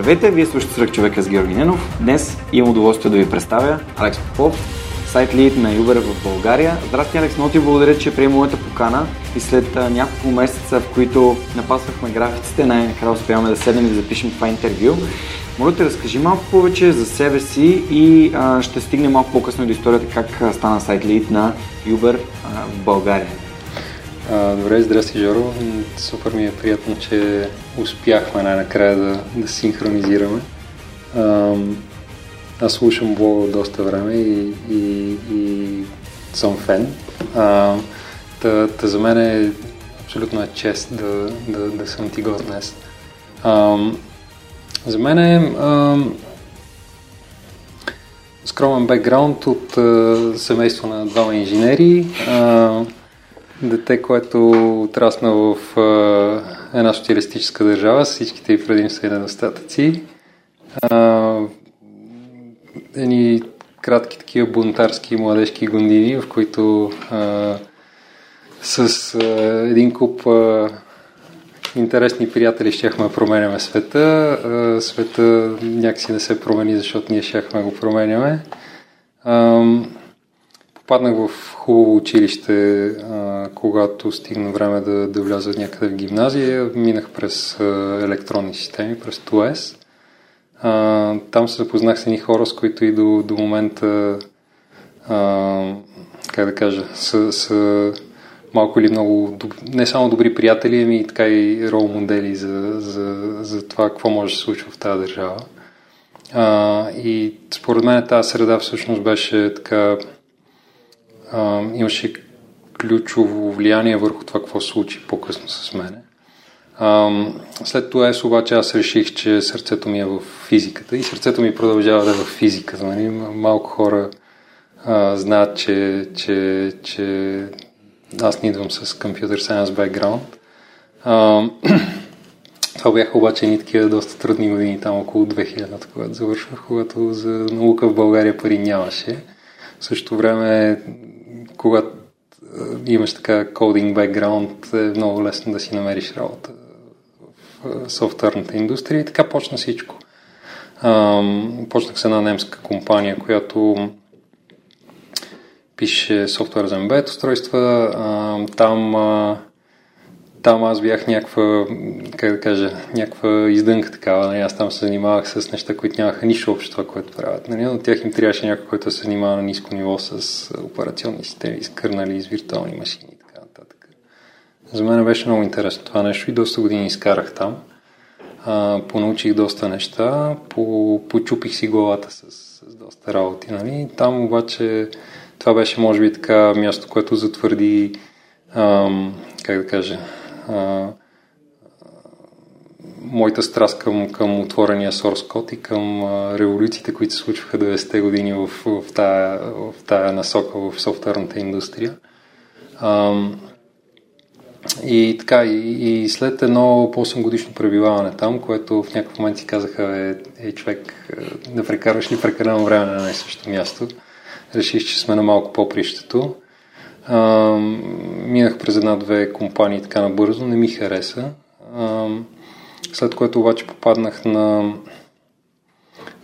Здравейте, вие слушате Сръх човека с Георги Ненов. Днес имам удоволствие да ви представя Алекс Попов, сайт лид на Uber в България. Здрасти, Алекс, много ти благодаря, че приема моята покана и след а, няколко месеца, в които напасвахме графиците, най-накрая успяваме да седнем и да запишем това интервю. Моля те, разкажи малко повече за себе си и а, ще стигнем малко по-късно до историята как стана сайт лид на Uber а, в България. А, добре, здрасти, Жоро. Супер ми е приятно, че успяхме най-накрая да, да синхронизираме. А, аз слушам блога доста време и, и, и съм фен. А, та, та за мен е абсолютно е чест да, да, да съм ти гост днес. А, за мен е скромен бекграунд от а, семейство на двама инженери. А, дете, което отрасна в а, една социалистическа държава с всичките и предимства и недостатъци. Едни кратки такива бунтарски младежки гондини, в които а, с а, един куп а, интересни приятели щяхме да променяме света. А, света някакси не се промени, защото ние щяхме го променяме. А, попаднах в хубаво училище, а, когато стигна време да, да вляза някъде в гимназия. Минах през а, електронни системи, през ТУЕС. А, там се запознах с едни хора, с които и до, до момента, а, как да кажа, са, са малко или много, не само добри приятели, ами и така и рол модели за, за, за това какво може да се случва в тази държава. А, и според мен тази среда всъщност беше така а, имаше ключово влияние върху това, какво се случи по-късно с мене. А, след това е обаче аз реших, че сърцето ми е в физиката и сърцето ми продължава да е в физиката. Нали? Малко хора а, знаят, че, че, че аз не идвам с компютър science background. А, това бяха обаче ни такива доста трудни години, там около 2000-та, когато завършвах, когато за наука в България пари нямаше. В същото време когато имаш така кодинг бекграунд, е много лесно да си намериш работа в софтуерната индустрия и така почна всичко. почнах с една немска компания, която пише софтуер за embedded устройства. там там аз бях някаква, как да кажа, някаква издънка такава. Нали? Аз там се занимавах с неща, които нямаха нищо общо това, което правят. Нали? От тях им трябваше някой, който се занимава на ниско ниво с операционни системи, с кърнали, с виртуални машини и така нататък. За мен беше много интересно това нещо и доста години изкарах там. А, понаучих доста неща, по, почупих си главата с, с доста работи. Нали? Там обаче това беше, може би, така място, което затвърди, ам, как да кажа, а, моята страст към, към отворения source code и към а, революциите, които се случваха 90-те години в, в, тая, в тая насока в софтуерната индустрия. А, и така, и, и след едно 8 годишно пребиваване там, което в някакъв момент си казаха, е, е човек, да прекарваш ли прекалено време на най също място, реших, че сме на малко по-прището а, минах през една-две компании така набързо, не ми хареса. А, след което обаче попаднах на,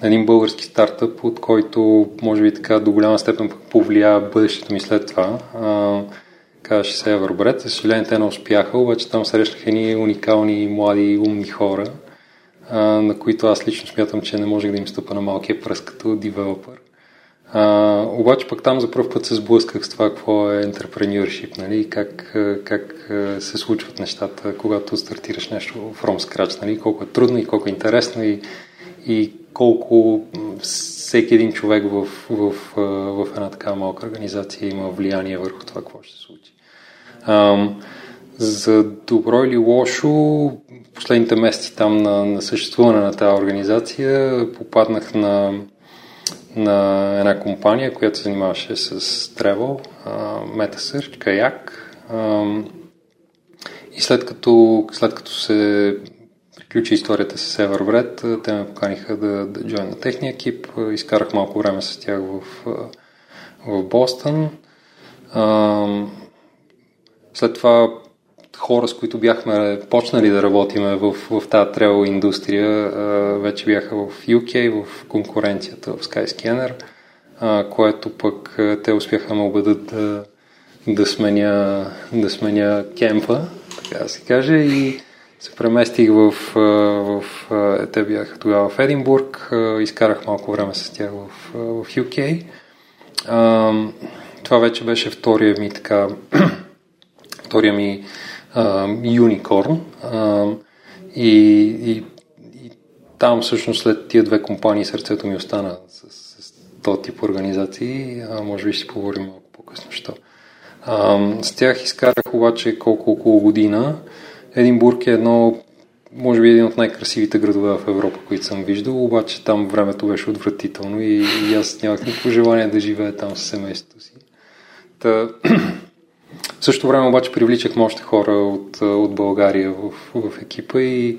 на един български стартъп, от който може би така до голяма степен повлия бъдещето ми след това. А, казваше се Евробред. За съжаление те не успяха, обаче там срещнах едни уникални, млади, умни хора, а, на които аз лично смятам, че не можех да им стъпа на малкия пръст като девелопър. А, обаче пък там за първ път се сблъсках с това какво е entrepreneurship, нали? как, как се случват нещата, когато стартираш нещо from scratch, нали? колко е трудно и колко е интересно и, и колко всеки един човек в, в, в една такава малка организация има влияние върху това, какво ще се случи. А, за добро или лошо, последните месеци там на, на съществуване на тази организация попаднах на, на една компания, която се занимаваше с travel, MetaSearch, Kayak. И след като, след като се приключи историята с Everbread, те ме поканиха да, да на техния екип. Изкарах малко време с тях в, в Бостън. След това хора, с които бяхме почнали да работиме в, в тази трел индустрия, вече бяха в UK, в конкуренцията в Skyscanner, което пък те успяха ме убедат да, да, сменя, да сменя кемпа, така да се каже, и се преместих в, в, в те бяха тогава в Единбург, изкарах малко време с тях в, в UK. Това вече беше втория ми така втория ми Юникорн. И, и, и там всъщност след тия две компании сърцето ми остана с, с този тип организации. А, може би ще поговорим малко по-късно, що. А, с тях изкарах обаче колко около година. Единбург е едно, може би един от най-красивите градове в Европа, които съм виждал, обаче там времето беше отвратително и, и аз нямах никакво желание да живея там с семейството си. Та, в същото време обаче привличахме още хора от, от България в, в екипа и,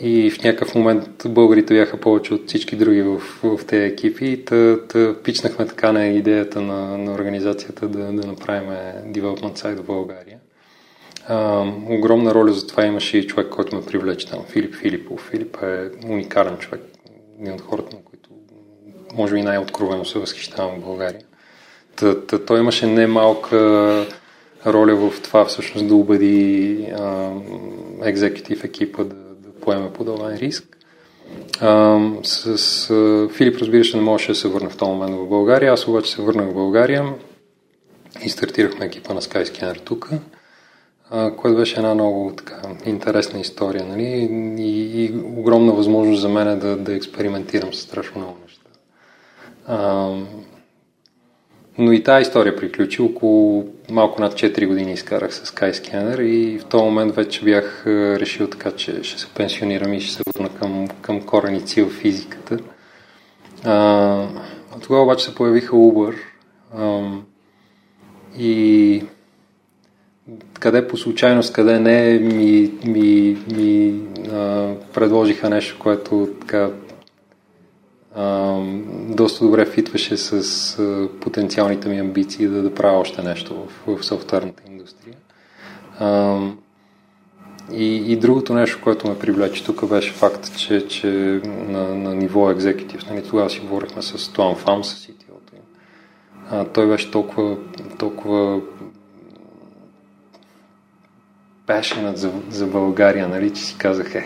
и в някакъв момент българите бяха повече от всички други в, в тези екипи и та, та пичнахме така на идеята на, на организацията да, да направим Development Site в България. А, огромна роля за това имаше и човек, който ме привлече там, Филип Филипов. Филип е уникален човек, един от хората, на които може би най-откровено се възхищавам в България. Та, та, той имаше немалка роля в това всъщност да убеди екзекутив екипа да, да поеме подобен риск. А, с, с Филип, разбира се, не можеше да се върне в този момент в България. Аз обаче се върнах в България и стартирахме екипа на Skyscanner тук, което беше една много така, интересна история нали? и, и огромна възможност за мен да, да експериментирам с страшно много неща. А, но и тази история приключи. Около малко над 4 години изкарах с Skyscanner и в този момент вече бях е, решил така, че ще се пенсионирам и ще се върна към, към кореници в физиката. А, тогава обаче се появиха Uber а, и къде по случайност, къде не, ми, ми, ми а, предложиха нещо, което така а, доста добре фитваше с а, потенциалните ми амбиции да, да правя още нещо в, в софтуерната индустрия. А, и, и другото нещо, което ме привлече тук беше факт, че, че на, на ниво екзекутив, нали, тогава си говорихме с Туан Фам, с CTO-то им. А, той беше толкова, толкова passionate за, за България, нали, че си казах, е,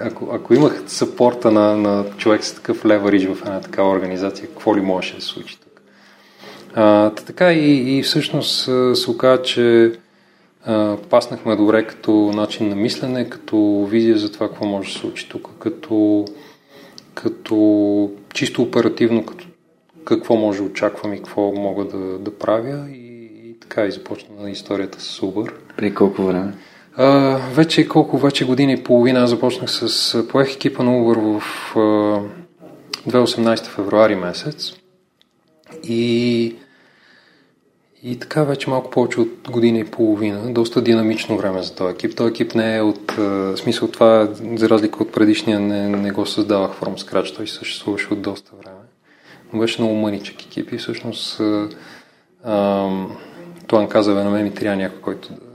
ако, ако имах съпорта на, на човек с такъв леверидж в една такава организация, какво ли можеше да се случи тук? А, така и, и всъщност се оказа, че а, паснахме добре като начин на мислене, като визия за това какво може да се случи тук, като, като чисто оперативно, като какво може да очаквам и какво мога да, да правя и, и така и започна историята с Uber. При колко време? Вече колко, вече година и половина започнах с поех екипа на Uber в а, 2018 февруари месец и и така вече малко повече от година и половина, доста динамично време за този екип. Този екип не е от а, смисъл това, за разлика от предишния, не, не го създавах from scratch, той съществуваше от доста време. Но беше много мъничък екип и всъщност а, Туан каза, на мен ми трябва някой, който да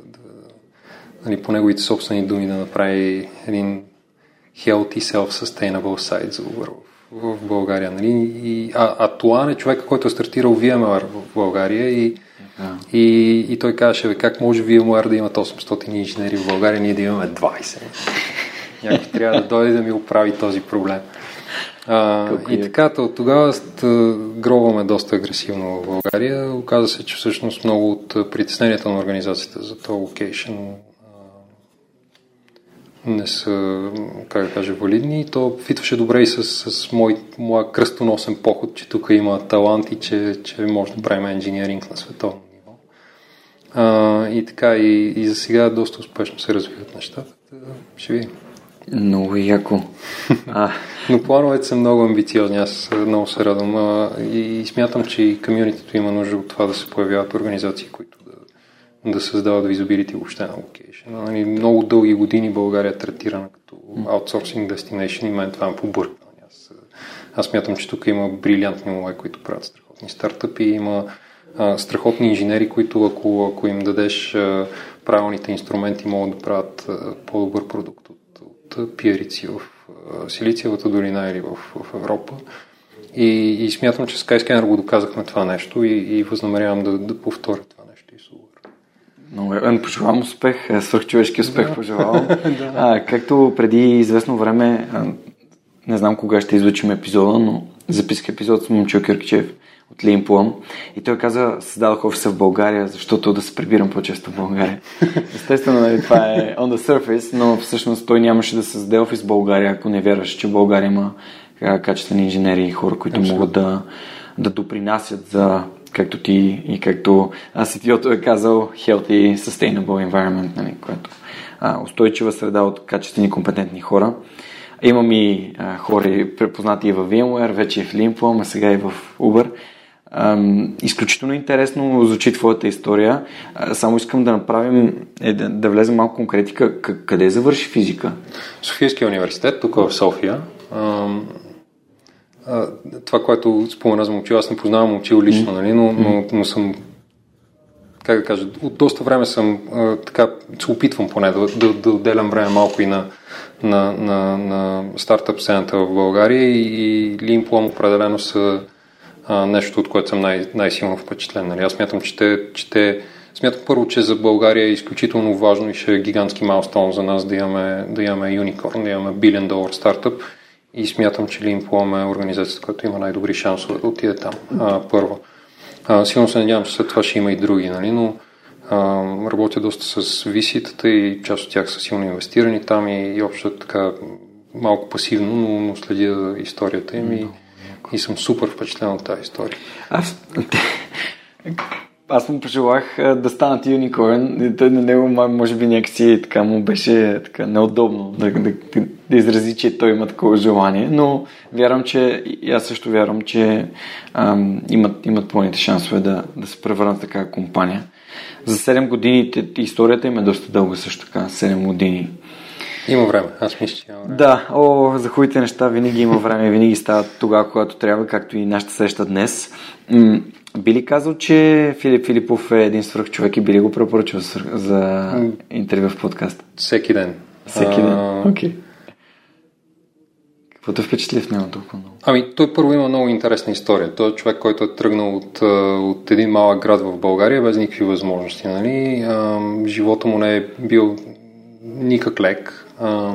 нали, по неговите собствени думи да направи един healthy self-sustainable сайт за Uber в, в България. Нали? И, а, а Туан е човек, който е стартирал VMware в България и, yeah. и, и той казваше, бе, как може VMware да имат 800 инженери в България, ние да имаме 20. Някой трябва да дойде да ми оправи този проблем. А, и така, от тогава гробваме доста агресивно в България. Оказа се, че всъщност много от притесненията на организацията за този локейшн не са, как да кажа, валидни. И то фитваше добре и с, с мой, моя кръстоносен поход, че тук има талант и че, че може да правим инженеринг на световно ниво. А, и така, и, и за сега доста успешно се развиват нещата. Ще видим. Много яко. А. Но плановете са много амбициозни, аз много се радвам а, и, и смятам, че и комьюнитито има нужда от това да се появяват организации, които да, да създават визибилити въобще на локейшн. Нали, много дълги години България е третирана като аутсорсинг destination и мен това ме побърква. Аз, аз смятам, че тук има брилянтни умове, които правят страхотни стартъпи, има а, страхотни инженери, които ако, ако им дадеш а, правилните инструменти, могат да правят а, по-добър продукт от, от пиарици в а, Силициевата долина или в, в Европа. И, и смятам, че Skyscanner го доказахме това нещо и, и възнамерявам да, да повторя това. Много е. Пожелавам успех, свърхчовешки успех да. пожелавам. да. а, както преди известно време, не знам кога ще излучим епизода, но записах епизод с Момчил Киркчев от Лин Плъм. И той каза, създадох офиса в България, защото да се прибирам по-често в България. Естествено, нали, това е on the surface, но всъщност той нямаше да създаде офис в България, ако не вярваше, че България има качествени инженери и хора, които Абсолютно. могат да, да допринасят за както ти и както CTO е казал, healthy, sustainable environment, нали, което а, устойчива среда от качествени, компетентни хора. Имам и а, хора, препознати и в VMware, вече и в Limplum, а сега и в Uber. Ам, изключително интересно звучи твоята история. А, само искам да направим, е, да, да влезем малко конкретика. Къде завърши физика? Софийския университет, тук в София. Ам, а, това, което спомена за момчил, аз не познавам момчил лично, нали, но, но, но съм как да кажа, от доста време съм а, така, се опитвам поне да, да, да отделям време малко и на, на, на, на стартъп сцената в България и, и Lean Plum определено са а, нещо, от което съм най- най-силно впечатлен. Нали? Аз смятам, че те, че те Смятам първо, че за България е изключително важно и ще е гигантски майлстон за нас да имаме, да имаме юникорн, да имаме билион долар стартъп и смятам, че Plum е организацията, която има най-добри шансове да отиде там а, първо. А, силно се надявам, че след това ще има и други, нали? но а, работя доста с виситата и част от тях са силно инвестирани там и, и общо така малко пасивно, но, но следя историята им и, и съм супер впечатлен от тази история. Аз, аз му пожелах да станат юникорн и той на него може би някакси така му беше така неудобно да, да, да изрази, че той има такова желание, но вярвам, че и аз също вярвам, че ам, имат, имат пълните шансове да, да се превърнат такава компания. За 7 години историята им е доста дълга също така, 7 години. Има време, аз мисля, че има време. Да, о, за хубавите неща винаги има време, винаги стават тогава, когато трябва, както и нашата среща днес. Би ли казал, че Филип Филипов е един свръх човек и би ли го препоръчал за интервю в подкаст? Всеки ден. Всеки ден, окей. Okay. Какво те впечатли в него толкова много? Ами, той първо има много интересна история. Той е човек, който е тръгнал от, от един малък град в България без никакви възможности. Нали? А, живота му не е бил никак лек. А,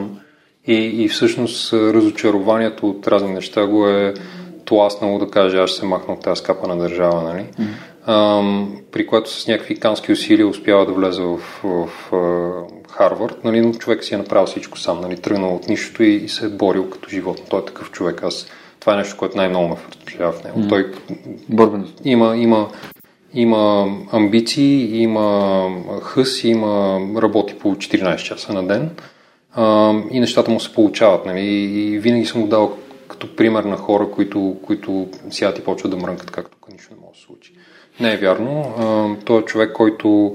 и, и всъщност разочарованието от разни неща го е тласнало да каже, аз ще се махна от тази скапа на държава, нали? Mm. А, при което с някакви кански усилия успява да влезе в, в, в Харвард, нали? но човек си е направил всичко сам, нали? тръгнал от нищото и, и се е борил като животно. Той е такъв човек. Аз, това е нещо, което най-много ме впечатлява в него. Mm. Той има, има, има амбиции, има хъс, има работи по 14 часа на ден а, и нещата му се получават. Нали? И винаги съм го дал като пример на хора, които, които сядат и почват да мрънкат, както нищо не може да се случи. Не е вярно. А, той е човек, който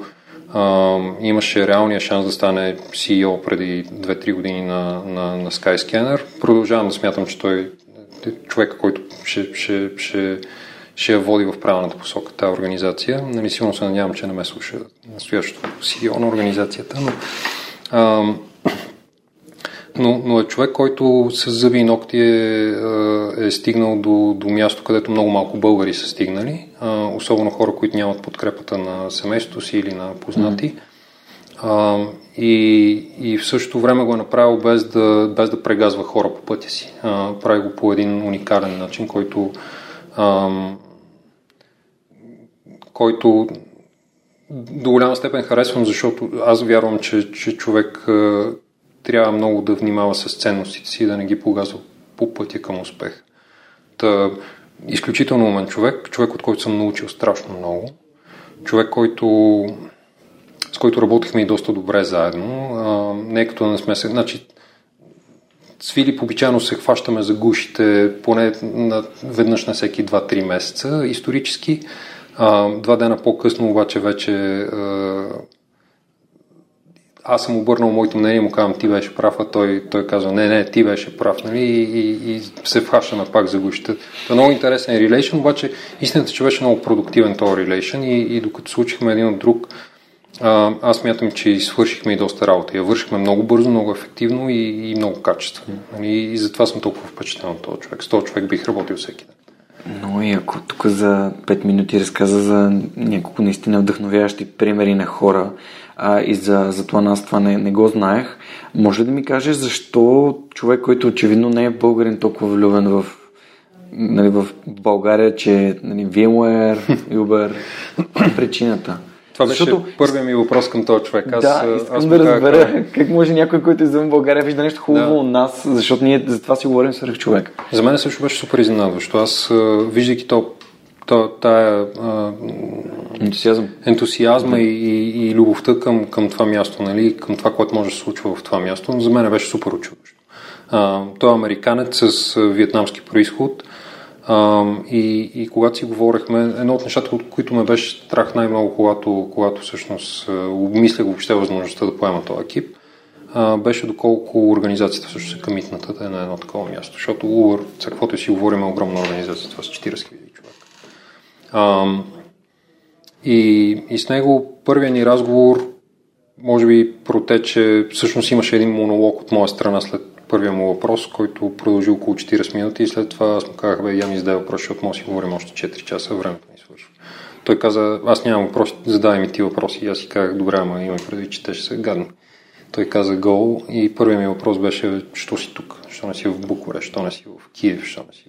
имаше реалния шанс да стане CEO преди 2-3 години на, на, на Skyscanner. Продължавам да смятам, че той е човека, който ще, ще, ще, ще я води в правилната посока тази организация. Нали, силно се надявам, че не ме слуша настоящото CEO на организацията, но а, но, но е човек, който с зъби и ногти е, е стигнал до, до място, където много малко българи са стигнали, особено хора, които нямат подкрепата на семейството си или на познати. Mm. И, и в същото време го е направил без да, без да прегазва хора по пътя си. Прави го по един уникален начин, който, който до голяма степен харесвам, защото аз вярвам, че, че човек трябва много да внимава с ценностите си и да не ги погазва по пътя към успех. Та, изключително умен човек, човек, от който съм научил страшно много, човек, който с който работихме и доста добре заедно. А, не е като не сме се... Значи, с Филип обичайно се хващаме за гушите поне на, веднъж на всеки 2-3 месеца исторически. А, два дена по-късно обаче вече а, аз съм обърнал моето мнение и му казвам ти беше прав, а той, той казва не, не, ти беше прав, нали, и, и, и се вхащаме пак за гушите. Това е много интересен релейшн, обаче истината, че беше много продуктивен този релейшн и, и докато случихме един от друг, а, аз мятам, че свършихме и доста работа. Я вършихме много бързо, много ефективно и, и много качествено. Нали, и затова съм толкова впечатлен от този човек. С този човек бих работил всеки ден. Много яко. Тук за 5 минути разказа за няколко наистина вдъхновяващи примери на хора а, и за, за това аз това не, не го знаех. Може ли да ми кажеш защо човек, който очевидно не е българин, толкова влюбен в, нали, в България, че нали, VMware, Uber, е причината? Това беше Защото... първият ми въпрос към този човек. Аз, да, искам аз да разбера как... как може някой, който е извън България, вижда нещо хубаво да. от нас, защото ние за това си говорим с човек. За мен също беше супер изненадващо. Аз, виждайки то, то, тая а, ентусиазъм. ентусиазма и, и, и любовта към, към това място, нали, към това, което може да се случва в това място, за мен беше супер очудващо. той е американец с вьетнамски происход, а, и, и когато си говорихме, едно от нещата, от които ме беше страх най-много, когато, когато всъщност обмислях въобще възможността да поема този екип, а, беше доколко организацията също се къмитната да е на едно такова място. Защото Uber, за каквото си говорим, е огромна организация, това са 40 000 човека. И, и с него първият ни разговор може би протече, всъщност имаше един монолог от моя страна след първия му въпрос, който продължи около 40 минути и след това аз му казах, бе, я ми задай въпрос, защото може си говорим още 4 часа, времето ми свършва. Той каза, аз нямам въпрос, задай ми ти въпроси. И аз си казах, добре, ама имам предвид, че те ще са гадни. Той каза гол и първият ми въпрос беше, що си тук? Що не си в Букурещ? Що не си в Киев? Що не си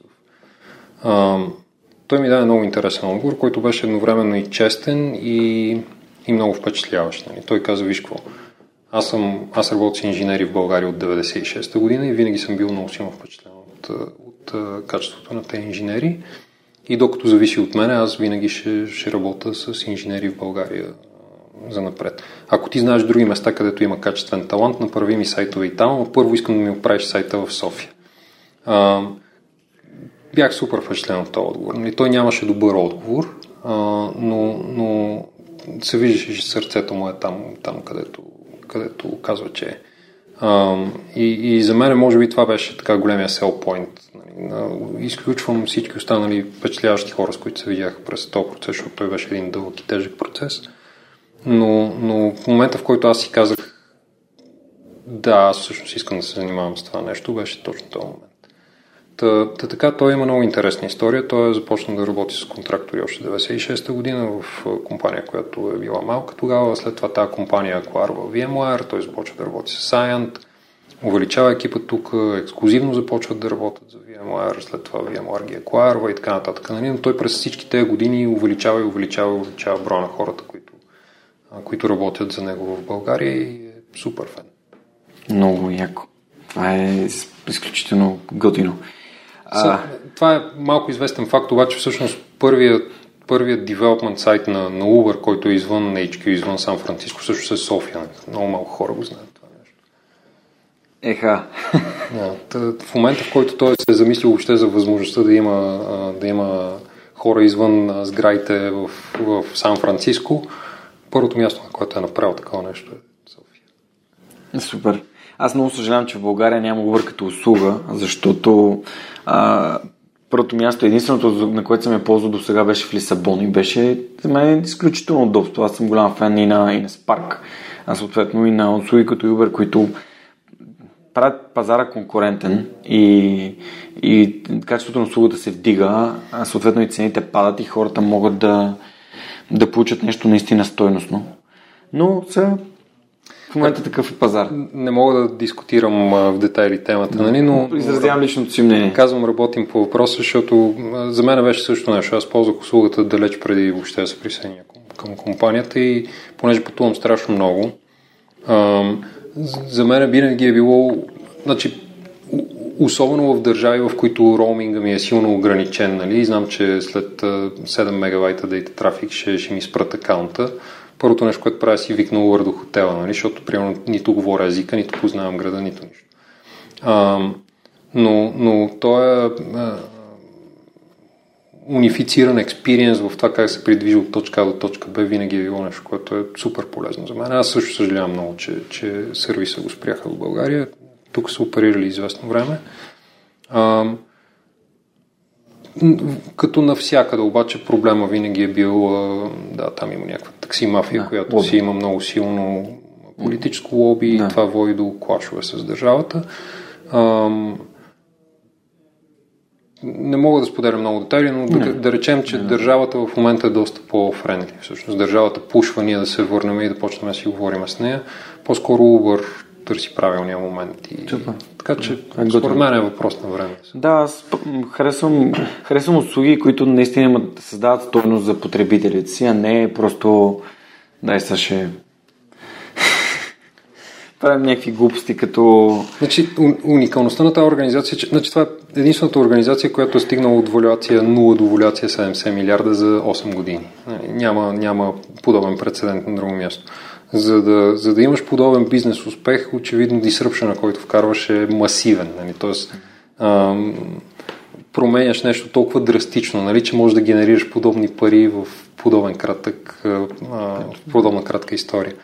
в... той ми даде много интересен отговор, който беше едновременно и честен и, и много впечатляващ. Нали? Той каза, виж какво, аз, съм, аз работя с инженери в България от 96-та година и винаги съм бил много силно впечатлен от, от, от качеството на тези инженери. И докато зависи от мен, аз винаги ще, ще работя с инженери в България за напред. Ако ти знаеш други места, където има качествен талант, направи ми сайтове и там, но първо искам да ми оправиш сайта в София. Бях супер впечатлен от този отговор. Нали, той нямаше добър отговор, а, но, но се виждаше, че сърцето му е там, там където, където казва, че е. и, и за мен, може би, това беше така големия point. Нали, изключвам всички останали впечатляващи хора, с които се видях през този процес, защото той беше един дълъг и тежък процес. Но, но в момента, в който аз си казах, да, аз всъщност искам да се занимавам с това нещо, беше точно този момент. Та, та така, той има много интересна история. Той е започна да работи с контрактори още 96-та година в компания, която е била малка тогава. След това тази компания акварва VMware, той започва да работи с Cyant, увеличава екипа тук, ексклюзивно започват да работят за VMware, след това VMware ги акварва и така нататък. Нали? Но той през всички тези години увеличава и увеличава и увеличава броя на хората, които, които работят за него в България и е супер фен. Много яко. Това е изключително готино. А... Това е малко известен факт, обаче всъщност първият първият девелопмент сайт на, на Uber, който е извън HQ, извън Сан Франциско, също е София. Много малко хора го знаят това нещо. Еха. Да, в момента, в който той се е замислил въобще за възможността да има, да има хора извън сградите в, в Сан Франциско, първото място, на което е направил такова нещо е София. Супер. Аз много съжалявам, че в България няма Uber като услуга, защото а, първото място, единственото, на което съм я ползвал до сега беше в Лисабон и беше за мен изключително удобство. Аз съм голям фен и на, и на Spark, а съответно и на услуги като Uber, които правят пазара конкурентен и, и качеството на услугата се вдига, а съответно и цените падат и хората могат да, да получат нещо наистина стойностно. Но са в момента такъв е пазар. Не мога да дискутирам в детайли темата, нали, но... Изразявам личното си мнение. Казвам, работим по въпроса, защото за мен беше също нещо. Аз ползвах услугата далеч преди въобще да се присъединя към компанията и понеже пътувам страшно много, за мен винаги е било, значи, особено в държави, в които роуминга ми е силно ограничен, нали, знам, че след 7 мегабайта дейта трафик ще, ще ми спрат акаунта, първото нещо, което правя, си викна Uber до хотела, нали? защото примерно нито говоря езика, нито познавам града, нито нищо. А, но, но то е а, унифициран експириенс в това как се придвижи от точка А до точка Б винаги е било нещо, което е супер полезно за мен. Аз също съжалявам много, че, че сервиса го спряха в България. Тук са оперирали известно време. А, като навсякъде, обаче проблема винаги е бил, да, там има някаква такси мафия, да, която лоби. си има много силно политическо лоби да. и това води до клашове с държавата. Ам, не мога да споделя много детайли, но да, да речем, че не. държавата в момента е доста по-френдли. Всъщност държавата пушва ние да се върнем и да почнем да си говорим с нея. По-скоро Uber търси правилния момент. И... Супер. Така че, а, според мен е въпрос на време. Да, аз харесвам, харесвам услуги, които наистина имат, създават стойност за потребителите си, а не просто дай са ще правим някакви глупости, като... Значи, уникалността на тази организация, че, значи, това е единствената организация, която е стигнала от волюация 0 до волюация 70 милиарда за 8 години. Нали, няма, няма подобен прецедент на друго място. За да, за да имаш подобен бизнес успех, очевидно дисръпшена, който вкарваш е масивен. Нали? Тоест, ам, променяш нещо толкова драстично, нали, че можеш да генерираш подобни пари в подобен кратък, а, в подобна кратка история.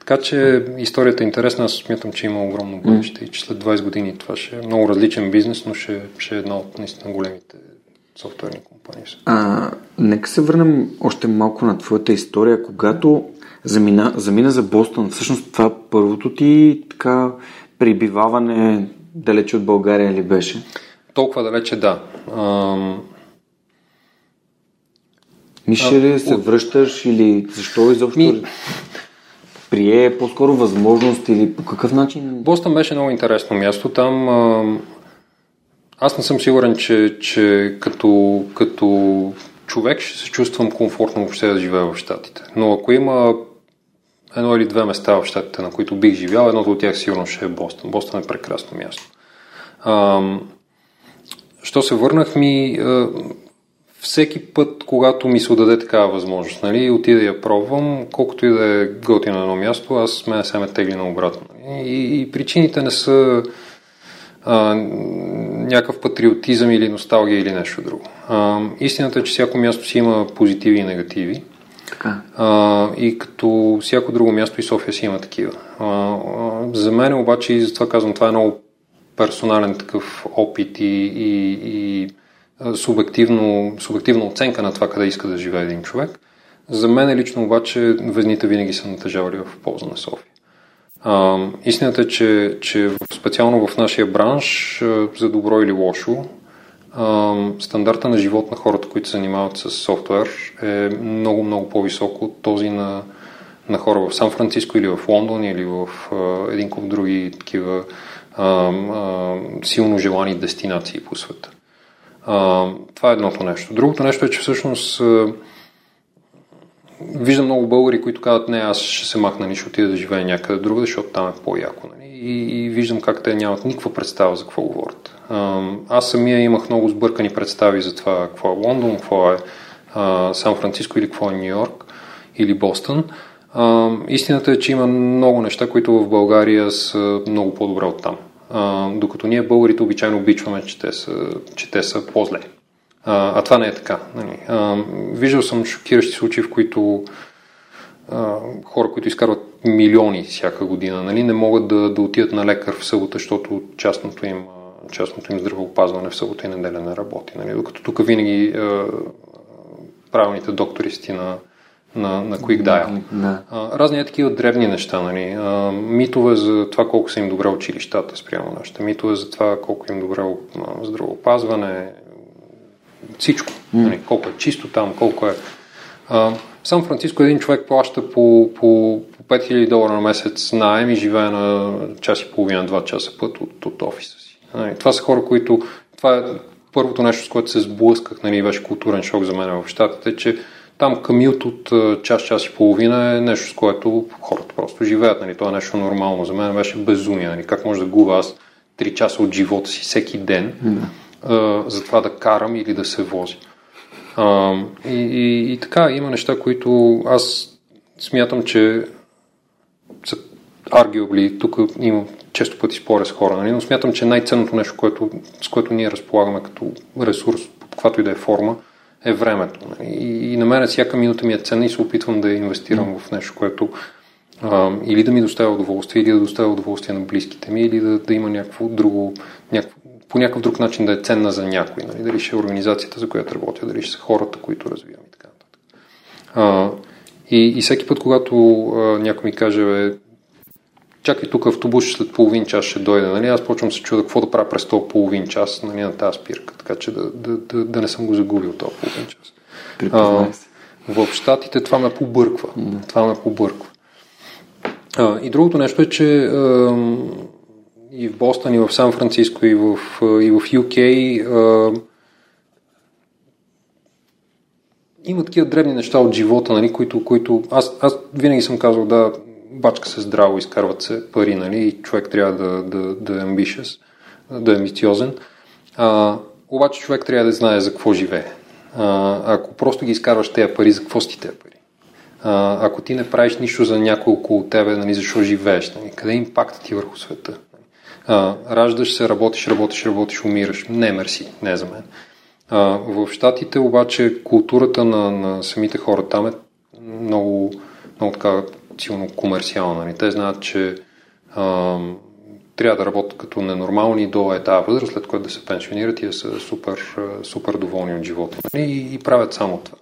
Така че историята е интересна, аз смятам, че има огромно бъдеще и че след 20 години това ще е много различен бизнес, но ще, ще е една от наистина големите софтуерни компании. А, нека се върнем още малко на твоята история, когато замина, замина за Бостон. Всъщност това първото ти така прибиваване далече от България ли беше? Толкова далече, да. Ам... Мислиш ли се от... връщаш или защо изобщо Ми... прие по-скоро възможност или по какъв начин? Бостън беше много интересно място. Там ам... аз не съм сигурен, че, че като, като човек ще се чувствам комфортно въобще да живея в Штатите. Но ако има едно или две места в щатите, на които бих живял. Едното от тях сигурно ще е Бостон. Бостон е прекрасно място. А, що се върнах ми, а, всеки път, когато ми се отдаде такава възможност, нали, отида да я пробвам, колкото и да е готино на едно място, аз мене се ме тегли на обратно. И, и причините не са а, някакъв патриотизъм или носталгия или нещо друго. А, истината е, че всяко място си има позитиви и негативи. Така. А, и като всяко друго място и София си има такива. А, а, за мен обаче, и затова казвам, това е много персонален такъв опит и, и, и субективно, субективна оценка на това къде иска да живее един човек. За мен лично обаче везните винаги са натъжавали в полза на София. А, истината е, че, че специално в нашия бранш, за добро или лошо, стандарта на живот на хората, които се занимават с софтуер е много, много по-висок от този на, на хора в Сан Франциско или в Лондон или в а, един куп други такива а, а, силно желани дестинации по света. А, това е едното нещо. Другото нещо е, че всъщност а, виждам много българи, които казват, не, аз ще се махна, ни ще отида да живея някъде друга, защото там е по-яко. Нали? И, и виждам как те нямат никаква представа за какво говорят. Аз самия имах много сбъркани представи за това какво е Лондон, какво е Сан Франциско или какво е Нью Йорк или Бостън. Истината е, че има много неща, които в България са много по-добре от там. Докато ние българите обичайно обичваме, че те са, че те са по-зле. А, а това не е така. Нали. виждал съм шокиращи случаи, в които хора, които изкарват милиони всяка година, нали, не могат да, да отидат на лекар в събота, защото частното им частното им здравеопазване в събота и неделя не работи. Нали? Докато тук винаги е, правилните доктористи на, на, на Quick Dial. Да. разни е такива древни неща. Нали? А, митове за това колко са им добре училищата спрямо нашите. Митове за това колко им добре здравеопазване. Всичко. Mm. Нали? Колко е чисто там, колко е... А, Сан Франциско един човек плаща по, по, по 5000 долара на месец найем и живее на час и половина, два часа път от, от офиса. Нали, това са хора, които... Това е първото нещо, с което се сблъсках, нали, беше културен шок за мен в Штатите, че там камют от час, час и половина е нещо, с което хората просто живеят. Нали. Това е нещо нормално. За мен беше безумие. Нали. Как може да губа аз 3 часа от живота си всеки ден mm. а, за това да карам или да се вози. А, и, и, и така, има неща, които аз смятам, че arguably, тук имам често пъти споря с хора, нали? но смятам, че най-ценното нещо, което, с което ние разполагаме като ресурс, под каквато и да е форма, е времето. Нали? И, и на мен всяка минута ми е ценна и се опитвам да инвестирам mm. в нещо, което а, или да ми доставя удоволствие, или да доставя удоволствие на близките ми, или да, да има някакво друго, някакво, по някакъв друг начин да е ценна за някой. Нали? Дали ще е организацията, за която работя, дали ще са хората, които развивам и така нататък. А, и, и всеки път, когато а, някой ми каже, бе, чакай тук автобус след половин час ще дойде, нали? аз почвам се чуда какво да правя през този половин час нали, на тази спирка, така че да, да, да, да не съм го загубил този половин час. А, в Штатите това ме побърква. Mm. Това ме побърква. А, и другото нещо е, че а, и в Бостон, и в Сан Франциско, и в, и в UK а, има такива древни неща от живота, нали, които, които аз, аз винаги съм казал, да, бачка се здраво, изкарват се пари, нали, и човек трябва да, да, да е амбишес, да е амбициозен. А, обаче човек трябва да знае за какво живее. А, ако просто ги изкарваш тези пари, за какво си тези пари? А, ако ти не правиш нищо за някой около тебе, нали, защо живееш? Нали, къде е импактът ти върху света? А, раждаш се, работиш, работиш, работиш, умираш. Не, мерси, не е за мен. А, в Штатите обаче културата на, на самите хора там е много, много така силно комерциална. Нали? Те знаят, че а, трябва да работят като ненормални до етапа възраст, след което да се пенсионират и са супер, супер доволни от живота. Нали? И, и правят само това.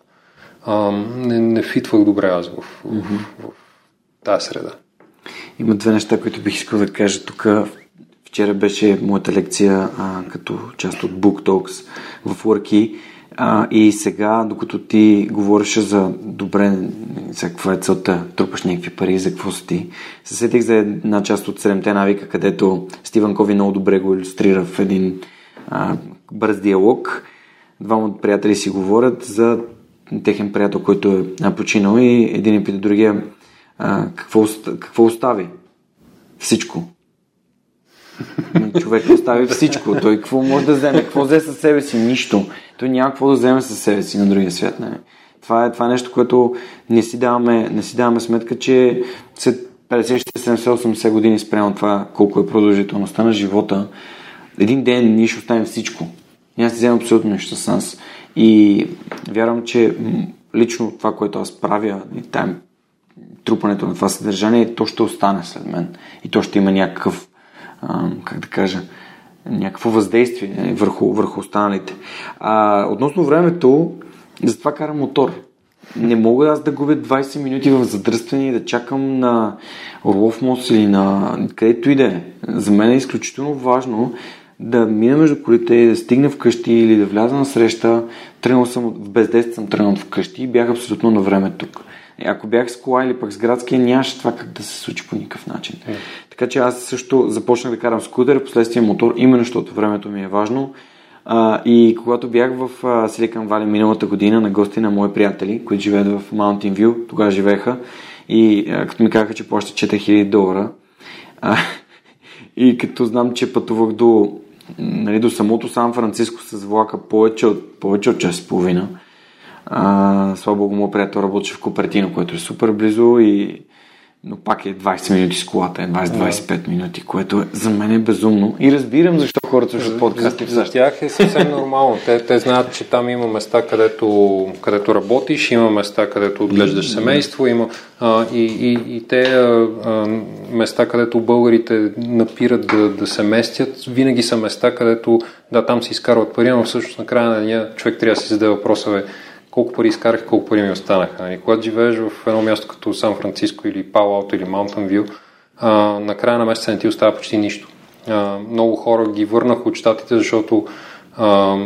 А, не, не фитвах добре аз в, в, mm-hmm. в, в тази среда. Има две неща, които бих искал да кажа тук. Вчера беше моята лекция а, като част от Book Talks в Worky а, и сега, докато ти говориш за добре, за какво е целта, трупаш някакви пари, за какво са ти, се сетих за една част от седемте навика, където Стивън Кови много добре го иллюстрира в един а, бърз диалог. Двама от приятели си говорят за техен приятел, който е починал и един и пита другия а, какво, какво остави? Всичко. Човек остави всичко. Той какво може да вземе? Какво взе със себе си? Нищо. Той няма какво да вземе със себе си на другия свят. Не. Това е, това е нещо, което не си даваме, не си даваме сметка, че след 50, 70, 80 години спрямо това колко е продължителността на живота, един ден ние ще оставим всичко. Да си вземем абсолютно нищо с нас. И вярвам, че лично това, което аз правя, и там трупането на това съдържание, то ще остане след мен. И то ще има някакъв, как да кажа, някакво въздействие върху, върху останалите. А, относно времето, затова карам мотор. Не мога аз да губя 20 минути в задръстване и да чакам на Орлов мост или на където и да е. За мен е изключително важно да мина между колите и да стигна вкъщи или да вляза на среща. Тръгнал съм, без 10 съм тръгнал вкъщи и бях абсолютно на време тук. Ако бях с кола или пък с градски, нямаше това как да се случи по никакъв начин. Mm. Така че аз също започнах да карам скутер, последствие мотор, именно защото времето ми е важно. А, и когато бях в Силикан Вали миналата година на гости на мои приятели, които живеят в Mountain View, тогава живееха, и а, като ми казаха, че плащат 4000 долара, а, и като знам, че пътувах до, нали, до самото Сан Франциско с влака повече от, повече от час и половина, а, слава богу, моят приятел работеше в Купертино, което е супер близо и но пак е 20 минути с колата, е 20-25 минути, което е, за мен е безумно. И разбирам защо хората слушат подкасти в За тях е съвсем нормално. Те, те знаят, че там има места, където, където работиш, има места, където отглеждаш семейство, има а, и, и, и те а, а, места, където българите напират да, да се местят, винаги са места, където да, там се изкарват пари, но всъщност накрая на деня човек трябва да си зададе въпроса, бе, колко пари изкарах, колко пари ми останаха. Нали? Когато живееш в едно място като Сан Франциско или Пало Алто или Маунтън Вю, на края на месеца не ти остава почти нищо. А, много хора ги върнах от щатите, защото а,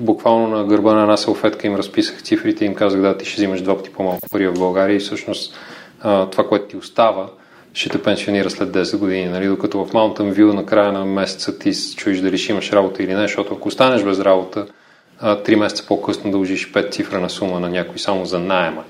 буквално на гърба на една салфетка им разписах цифрите и им казах да, ти ще взимаш два пъти по-малко пари в България и всъщност а, това, което ти остава, ще те пенсионира след 10 години. Нали? Докато в Mountain View на края на месеца ти чуеш дали ще имаш работа или не, защото ако останеш без работа, три месеца по-късно дължиш 5 цифра на сума на някой само за найема.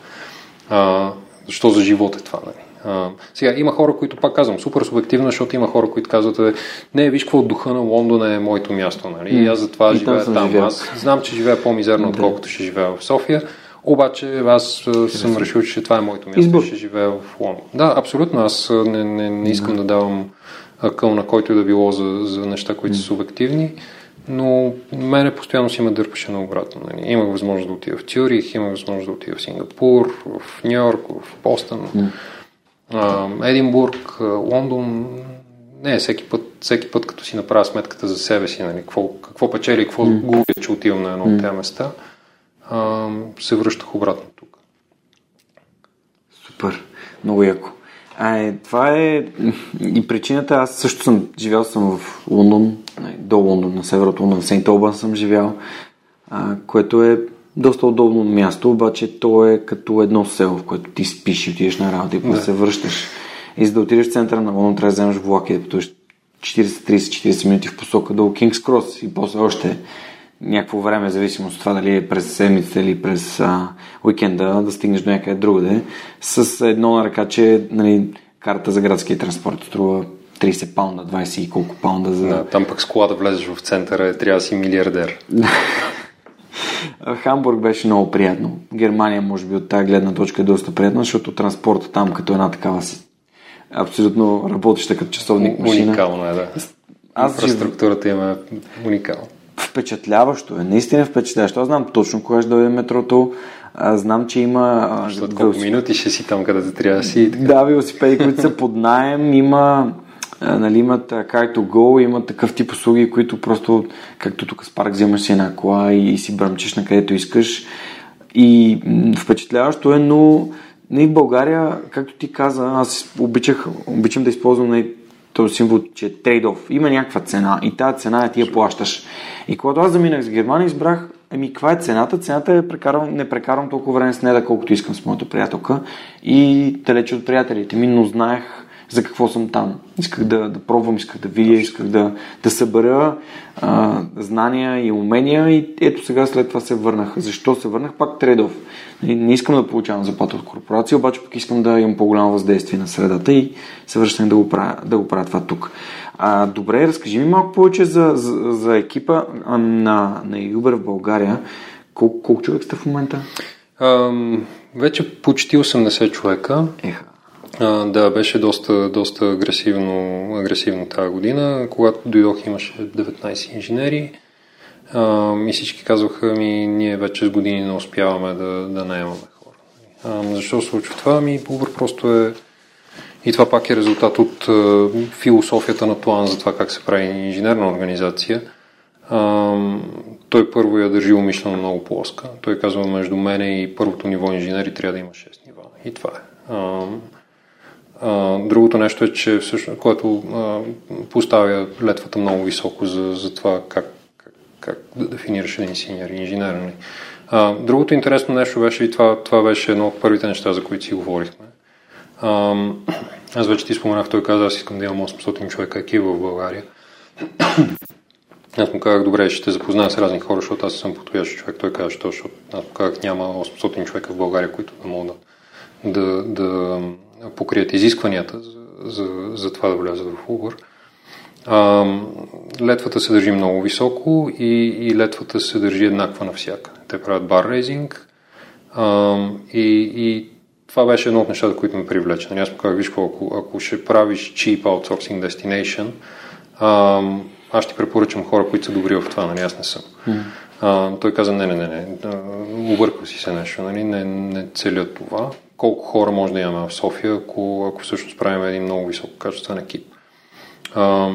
А, защо за живот е това? Нали? А, сега, има хора, които пак казвам, супер субективно, защото има хора, които казват, не, виж какво от духа на Лондон е моето място, нали? И аз затова живея там. там. Аз знам, че живея по-мизерно, отколкото ще живея в София. Обаче аз съм решил, че това е моето място Избор. ще живея в Лондон. Да, абсолютно. Аз не, не, не искам да, да давам акъл на който и да било за, за неща, които са субективни, но мене постоянно си ме дърпаше наобратно. Нали. Имах възможност да отида в Тюрих, имах възможност да отида в Сингапур, в Нью Йорк, в Бостън, mm. Единбург, Лондон. Не, всеки път, всеки път, като си направя сметката за себе си, нали, какво, какво печели, какво mm. губя, че отивам на едно от тези места, а, се връщах обратно тук. Супер, много яко. А, това е и причината. Аз също съм живял съм в Лондон, до Лондон, на север от Лондон, в Сейнт Олбан съм живял, а, което е доста удобно място, обаче то е като едно село, в което ти спиш и отидеш на работа и после да. се връщаш. И за да отидеш в центъра на Лондон, трябва да вземеш влак и да пътуваш 40-30-40 минути в посока до Кингс Крос и после още някакво време, зависимо от това дали е през седмицата или през а, уикенда, да стигнеш до някъде другаде, с едно на ръка, че нали, карта за градския транспорт струва 30 паунда, 20 и колко паунда за... Да, там пък с кола да влезеш в центъра, трябва да си милиардер. Хамбург беше много приятно. Германия, може би, от тази гледна точка е доста приятна, защото транспорта там като една такава си абсолютно работеща като часовник машина. Уникално е, да. Аз Инфраструктурата жив... има уникално впечатляващо е, наистина впечатляващо. Аз знам точно кога ще дойде метрото, знам, че има... Защото колко велосип... минути ще си там, където трябва да си. Така. Да, велосипеди, които са под найем, има нали, имат Car to Go, имат такъв тип услуги, които просто, както тук с парк, вземаш си една кола и, и си бръмчиш на където искаш. И впечатляващо е, но не в България, както ти каза, аз обичах, обичам да използвам нали, този символ, че е трейдов. Има някаква цена и тази цена е ти я плащаш. И когато аз заминах с Германия, избрах, еми, каква е цената? Цената е, прекарвам, не прекарвам толкова време с неда, колкото искам с моята приятелка и далече от приятелите ми, но знаех за какво съм там. Исках да, да пробвам, исках да видя, исках да, да събера а, знания и умения и ето сега след това се върнах. Защо се върнах? Пак трейдов. Не, искам да получавам заплата от корпорация, обаче пък искам да имам по-голямо въздействие на средата и се връщам да го правя, да го правя това тук. А, добре, разкажи ми малко повече за, за, за екипа на, на Uber в България. Колко, колко човек сте в момента? Ам, вече почти 80 човека. Еха. А, да, беше доста, доста агресивно, агресивно тази година. Когато дойдох имаше 19 инженери а, и всички казваха ми, ние вече с години не успяваме да, да наемаме хора. А, защо се случва това? Ми Uber просто е и това пак е резултат от а, философията на план за това как се прави инженерна организация. А, той първо я държи умишлено много плоска. Той казва, между мене и първото ниво инженери трябва да има 6 нива. И това е. А, а, другото нещо е, че всъщност, което а, поставя летвата много високо за, за това как, как, да дефинираш един синьор инженер. Нали. А, другото интересно нещо беше и това, това беше едно от първите неща, за които си говорихме. А, аз вече ти споменах, той каза, аз искам да имам 800 човека екип в България. Аз му казах, добре, ще те запозная с разни хора, защото аз съм подходящ човек. Той каза, що, защото аз му казах, няма 800 човека в България, които да могат да, да, да покрият изискванията за, за, за това да влязат в Uber. А, летвата се държи много високо и, и летвата се държи еднаква навсякъде. Те правят бар рейзинг а, и, и това беше едно от нещата, които ме привлече. Нали, аз му казах, виж ако, ако ще правиш cheap outsourcing destination, а, аз ще препоръчам хора, които са добри в това, нали, аз не съм. Mm. А, той каза, не, не, не, не, обърква си се нещо, нали, не, не целят това колко хора може да имаме в София, ако, ако всъщност правим един много високо качествен екип. А,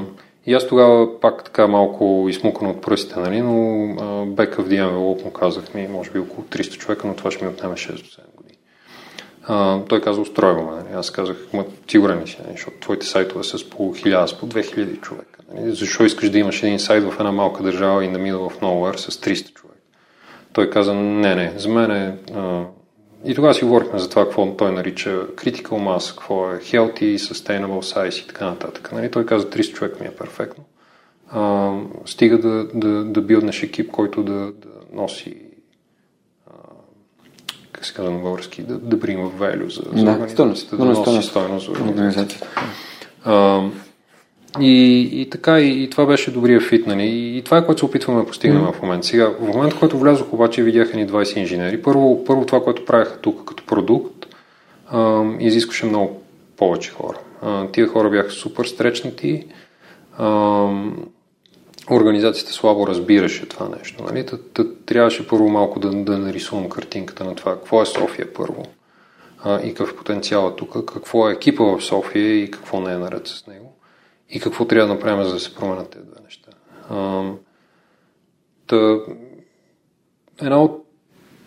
и аз тогава пак така малко измукан от пръстите, нали, но back of the му казах ми, може би около 300 човека, но това ще ми отнеме 6 до 7 години. А, той каза, устройваме. Нали. Аз казах, ма сигурен ли си, нали, защото твоите сайтове са с по 1000, с по 2000 човека. Нали. Защо искаш да имаш един сайт в една малка държава и на middle of nowhere с 300 човека? Той каза, не, не, за мен е и тогава си говорихме за това, какво той нарича critical mass, какво е healthy, sustainable size и така нататък. Нали? Той каза 300 човека ми е перфектно. А, стига да, да, да билднеш екип, който да, да носи как се казва на български, да, да bring value за, за да, организацията, да носи стойност за организацията. И, и така, и, и това беше добрия фит, нали? И, и това е което се опитваме да постигнем mm. в момента. Сега, в момента, в който влязох, обаче видях ни 20 инженери. Първо, първо това, което правяха тук като продукт, а, изискваше много повече хора. А, тия хора бяха супер стречнати. А, организацията слабо разбираше това нещо. Нали? Та, та, трябваше първо малко да, да нарисувам картинката на това. Какво е София първо? А, и какъв е потенциала тук? Какво е екипа в София и какво не е наред с него? И какво трябва да направим, за да се променят тези две неща? А, та, една от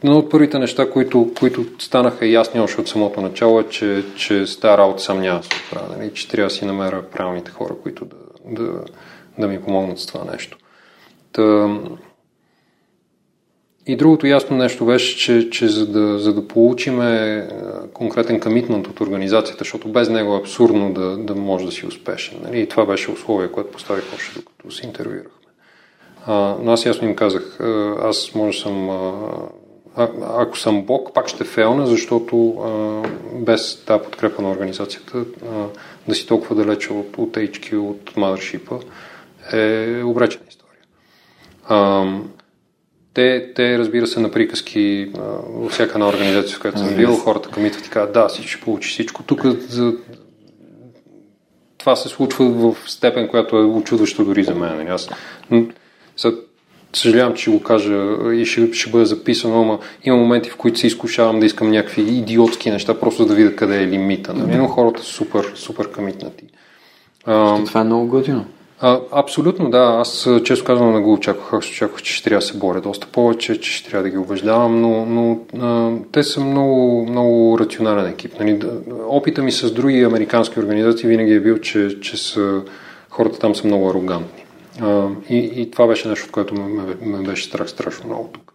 Едно от първите неща, които, които станаха ясни още от самото начало е, че, че с тази работа сам няма да се оправя, нали? че трябва да си намеря правилните хора, които да, да, да ми помогнат с това нещо. Та... И другото ясно нещо беше, че, че за, да, за да получим конкретен комитмент от организацията, защото без него е абсурдно да, да може да си успешен. Нали? И това беше условие, което поставих още докато се интервюирахме. А, но аз ясно им казах, аз може съм а, ако съм Бог, пак ще фейлна, защото а, без тази подкрепа на организацията а, да си толкова далече от, от HQ, от Mothership е обречена история. А, те, те, разбира се, на приказки а, във всяка една организация, в която съм бил, хората комитват и казват, да, си ще получи всичко. Тук за... това се случва в степен, която е очудващо дори за мен. Нали? Аз, съжалявам, че го кажа и ще, ще бъде записано, но има моменти, в които се изкушавам да искам някакви идиотски неща, просто да видя къде е лимита. Нали? Но хората са супер, супер комитнати. А, това е много готино. А, абсолютно, да. Аз често казвам не го очаквах. Аз очаквах, че ще трябва да се боря доста повече, че ще трябва да ги убеждавам, но, но а, те са много, много рационален екип. Нали? Опита ми с други американски организации винаги е бил, че, че са, хората там са много арогантни. А, и, и това беше нещо, от което ме, ме беше страх страшно много тук.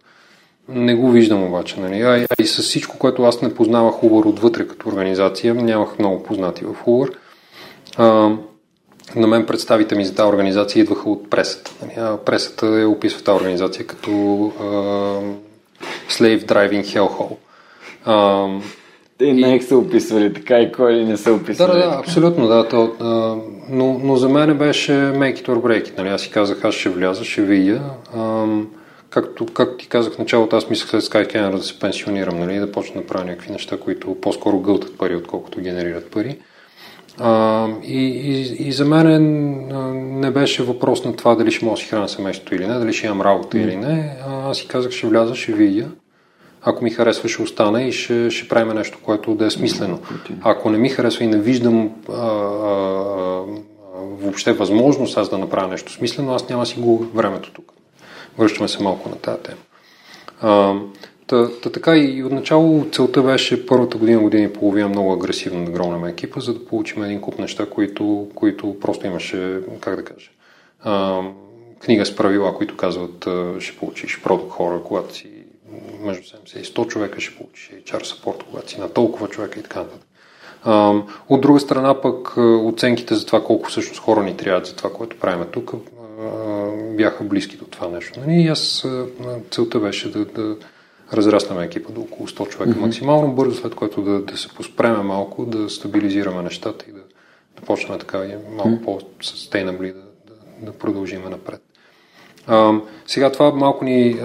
Не го виждам обаче. Нали? А, а и с всичко, което аз не познавах Uber отвътре като организация, нямах много познати в Uber. На мен представите ми за тази организация идваха от пресата. Нали? Пресата е описва тази организация като а, Slave Driving Hellhole. А, те не са описвали така и кой не са описвали. Да, да, абсолютно, да. То, а, но, но за мен беше make it or break it. Нали? Аз си казах, аз ще вляза, ще видя. А, както, както ти казах в началото, аз мислех след Skycanner да се пенсионирам, нали? да почна да правя някакви неща, които по-скоро гълтат пари, отколкото генерират пари. А, и, и, и за мен не беше въпрос на това дали ще мога да си храня семейството или не, дали ще имам работа mm. или не. А, аз си казах, ще вляза, ще видя ако ми харесва, ще остана и ще, ще правим нещо, което да е смислено. Ако не ми харесва и не виждам а, а, въобще възможност аз да направя нещо смислено, аз няма си го времето тук. Връщаме се малко на тази тема. А, та, та, така и отначало целта беше първата година, година и половина много агресивно да громнем екипа, за да получим един куп неща, които, които просто имаше, как да кажа, а, книга с правила, които казват, ще получиш продукт хора, когато си между 70 и 100 човека ще получиш HR support, когато си на толкова човека и така нататък. От друга страна пък оценките за това колко всъщност хора ни трябват за това, което правим тук, бяха близки до това нещо. Нали? И аз целта беше да, да разраснем екипа до около 100 човека mm-hmm. максимално бързо, след което да, да се поспреме малко, да стабилизираме нещата и да, да почнем така малко mm-hmm. по-sustainably да, да, да продължим напред. А, сега това малко ни...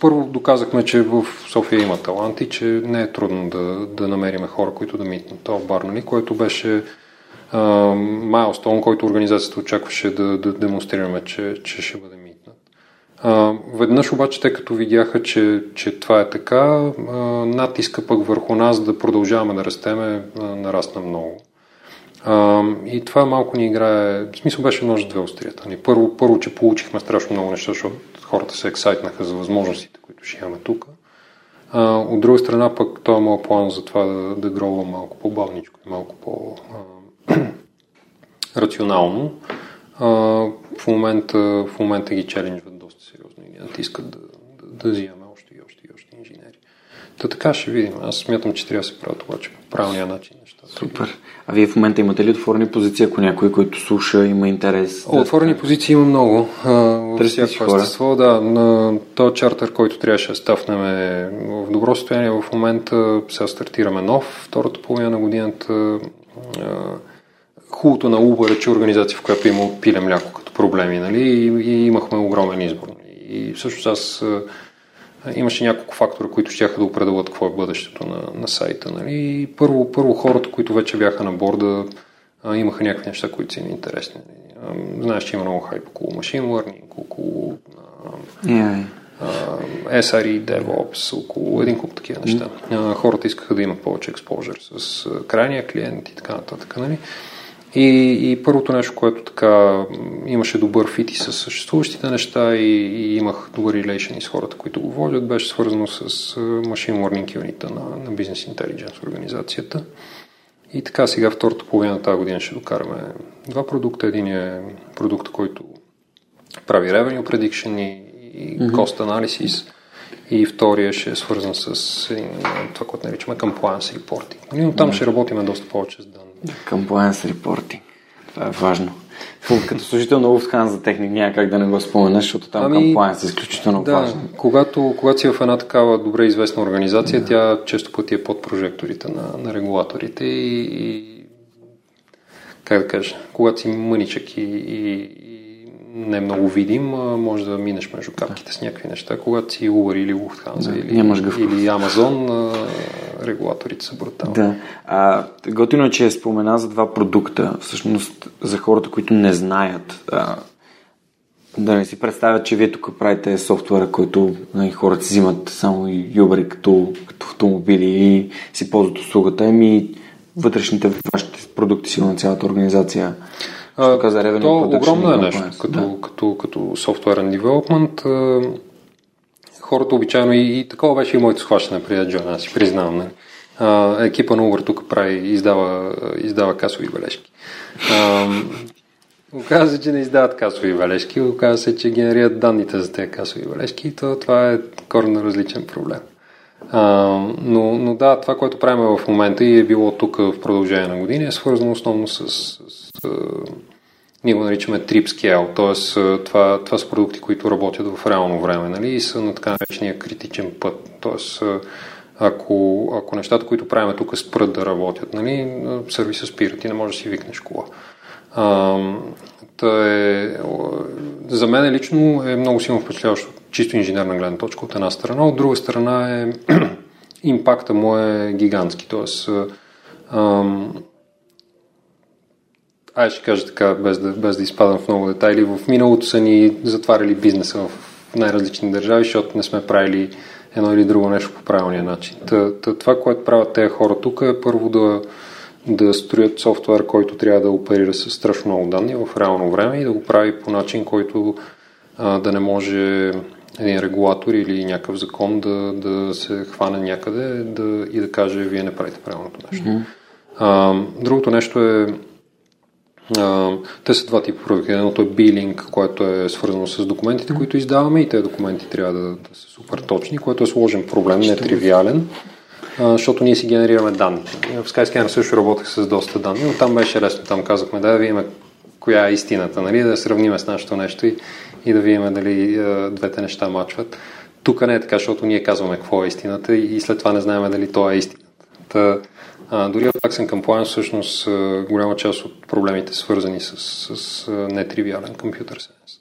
Първо доказахме, че в София има таланти, че не е трудно да, да намериме хора, които да митнат това бар, нали, което беше майлстон, който организацията очакваше да, да демонстрираме, че, че ще бъде. А, веднъж обаче, те като видяха, че, че това е така, а, натиска пък върху нас да продължаваме да растеме, а, нарасна много. А, и това малко ни играе, в смисъл беше може две острията. Ни. Първо, първо, че получихме страшно много неща, защото хората се ексайтнаха за възможностите, които ще имаме тук. От друга страна пък той е моят план за това да, да грова малко по-бавничко и малко по-рационално. в, момента, в момента ги челенджват доста сериозно и натискат да, да, да взимаме още и още и още инженери. Та така ще видим. Аз смятам, че трябва да се правят обаче по правилния начин нещата. Супер. А вие в момента имате ли отворени позиции, ако някой, който слуша, има интерес? Да... Отворени позиции има много. Във всяко естество, да. На този чартер, който трябваше да стафнем е в добро състояние в момента. Сега стартираме нов, втората половина на годината. хубавото на Uber е, че организация, в която има пиле мляко като проблеми, нали? И, и имахме огромен избор. И всъщност аз имаше няколко фактора, които ще да определят какво е бъдещето на, на сайта. Нали? И първо, първо хората, които вече бяха на борда, имаха някакви неща, които са им интересни. Знаеш, че има много хайп около машин learning, около yeah. а, SRE, DevOps, около един куп такива неща. А, хората искаха да имат повече експожер с крайния клиент и така нататък. Нали? И, и първото нещо, което така имаше добър фит и с съществуващите неща и, и имах добър релейшн с хората, които го водят, беше свързано с Machine Learning юнита на, на Business Intelligence организацията. И така сега втората половина на тази година ще докараме два продукта. Един е продукт, който прави revenue prediction и, и mm-hmm. cost analysis. И втория ще е свързан с това, което наричаме compliance reporting. Но там mm-hmm. ще работим доста повече с данни. Compliance reporting. Това е важно. Като служител на Lufthansa за техник няма как да не го споменеш, защото там ами, compliance е изключително да, важно. Когато, когато си в една такава добре известна организация, да. тя често пъти е под прожекторите на, на регулаторите и, и как да кажа, когато си мъничък и, и, не е много видим, може да минеш между капките с някакви неща. Когато си Uber или Lufthansa да, или, или Amazon, регулаторите са брутални. Да. А, готино е, че спомена за два продукта. Всъщност, за хората, които не знаят, а, да не си представят, че вие тук правите софтуера, който нали, хората си взимат само Uber като, като автомобили и си ползват услугата. Еми, вътрешните вашите продукти си на цялата организация а, каза Revenue то огромно е нещо, като, да. като, като софтуерен девелопмент. Хората обичайно и, и такова беше и моето схващане да Джон, аз си признавам. Не? Нали. А, екипа на Uber тук прави, издава, издава касови бележки. А, Оказва се, че не издават касови бележки, оказва се, че генерират данните за тези касови бележки и то, това е коренно различен проблем. А, но, но да, това, което правим в момента и е било тук в продължение на години, е свързано основно с, с, с ние го наричаме trip scale, т.е. Това, това са продукти, които работят в реално време нали, и са на така наречения критичен път. Т.е. ако, ако нещата, които правим тук спрат да работят, нали, сервиса спира, ти не можеш да си викнеш кола. А, е, за мен лично е много силно впечатляващо чисто инженерна гледна точка от една страна, от друга страна е импакта му е гигантски. Тоест, ам, ай ще кажа така, без да, без да изпадам в много детайли, в миналото са ни затваряли бизнеса в най-различни държави, защото не сме правили едно или друго нещо по правилния начин. Та, та, това, което правят тези хора тук е първо да, да строят софтуер, който трябва да оперира с страшно много данни в реално време и да го прави по начин, който а, да не може един регулатор или някакъв закон да, да се хване някъде да, и да каже, вие не правите правилното нещо. Mm-hmm. А, другото нещо е а, те са два типа продукти. Едното е билинг, което е свързано с документите, които издаваме и тези документи трябва да, да са супер точни, което е сложен проблем, не е тривиален, а, защото ние си генерираме данни. В Skyscanner също работех с доста данни, но там беше лесно. Там казахме да видим коя е истината, нали? да сравниме с нашето нещо и, и да видим дали а, двете неща мачват. Тук не е така, защото ние казваме какво е истината и, и след това не знаем дали то е истината. Та, а, дори от Accent Compliance всъщност голяма част от проблемите свързани с, с нетривиален компютър сайенс.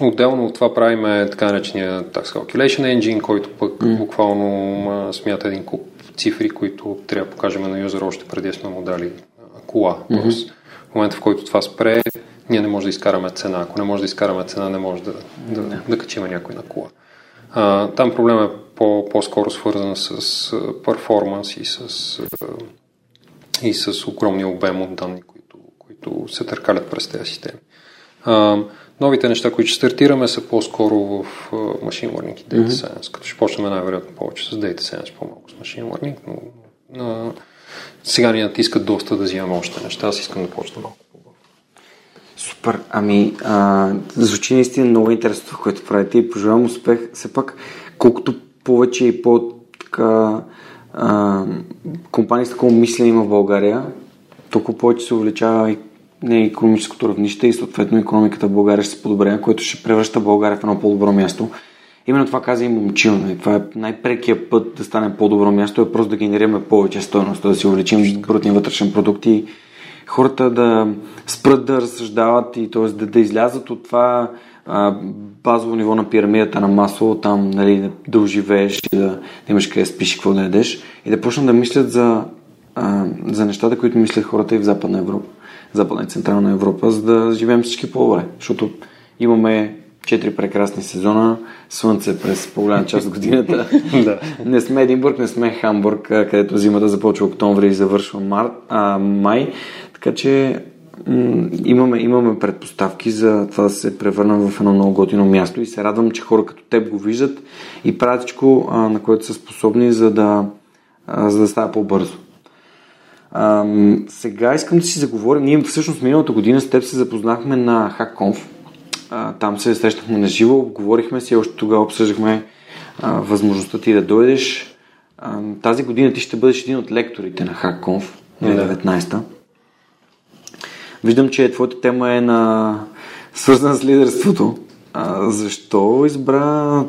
Отделно от това правиме така наречения Tax Calculation Engine, който пък mm. буквално а, смята един куп цифри, които трябва да покажем на юзера още преди сме му дали кола. Mm-hmm. Тоест, в момента в който това спре, ние не можем да изкараме цена. Ако не може да изкараме цена, не може да, да, да, да качим някой на кола. А, там проблема е по, по-скоро свързан с перформанс и с, и с огромния обем от данни, които, които се търкалят през тези системи. А, новите неща, които ще стартираме, са по-скоро в Machine Learning и Data Science, mm-hmm. като ще почнем най-вероятно повече с Data Science, по-малко с Machine Learning, но, но сега ни натискат доста да взимаме още неща. Аз искам да почна малко Супер. Ами, а, звучи наистина много интересно което правите и пожелавам успех. Все пак, колкото повече и по така компании с такова мислене има в България, толкова повече се увеличава и не економическото равнище и съответно економиката в България ще се подобря, което ще превръща България в едно по-добро място. Именно това каза и момчил. Нали? Това е най-прекия път да стане по-добро място, е просто да генерираме повече стоеност, да си увеличим брутния вътрешен продукт и хората да спрат да разсъждават и т.е. Да, да излязат от това а, базово ниво на пирамидата на масло, там нали, да оживееш и да, да имаш къде спиш и какво да ядеш и да почнат да мислят за, а, за нещата, които мислят хората и в Западна Европа, Западна и Централна Европа, за да живеем всички по-добре. Защото имаме четири прекрасни сезона, слънце през по-голяма част от годината. да. Не сме Единбург, не сме Хамбург, където зимата започва октомври и завършва март, а, май. Така че имаме, имаме предпоставки за това да се превърнем в едно много готино място и се радвам, че хора като теб го виждат и правят всичко, а, на което са способни, за да, а, за да става по-бързо. А, сега искам да си заговорим. Ние всъщност миналата година с теб се запознахме на HackConf, а, там се срещнахме на живо, говорихме си, още тогава обсъждахме а, възможността ти да дойдеш. А, тази година ти ще бъдеш един от лекторите на HackConf 2019. Виждам, че твоята тема е на свързана с лидерството. А, защо избра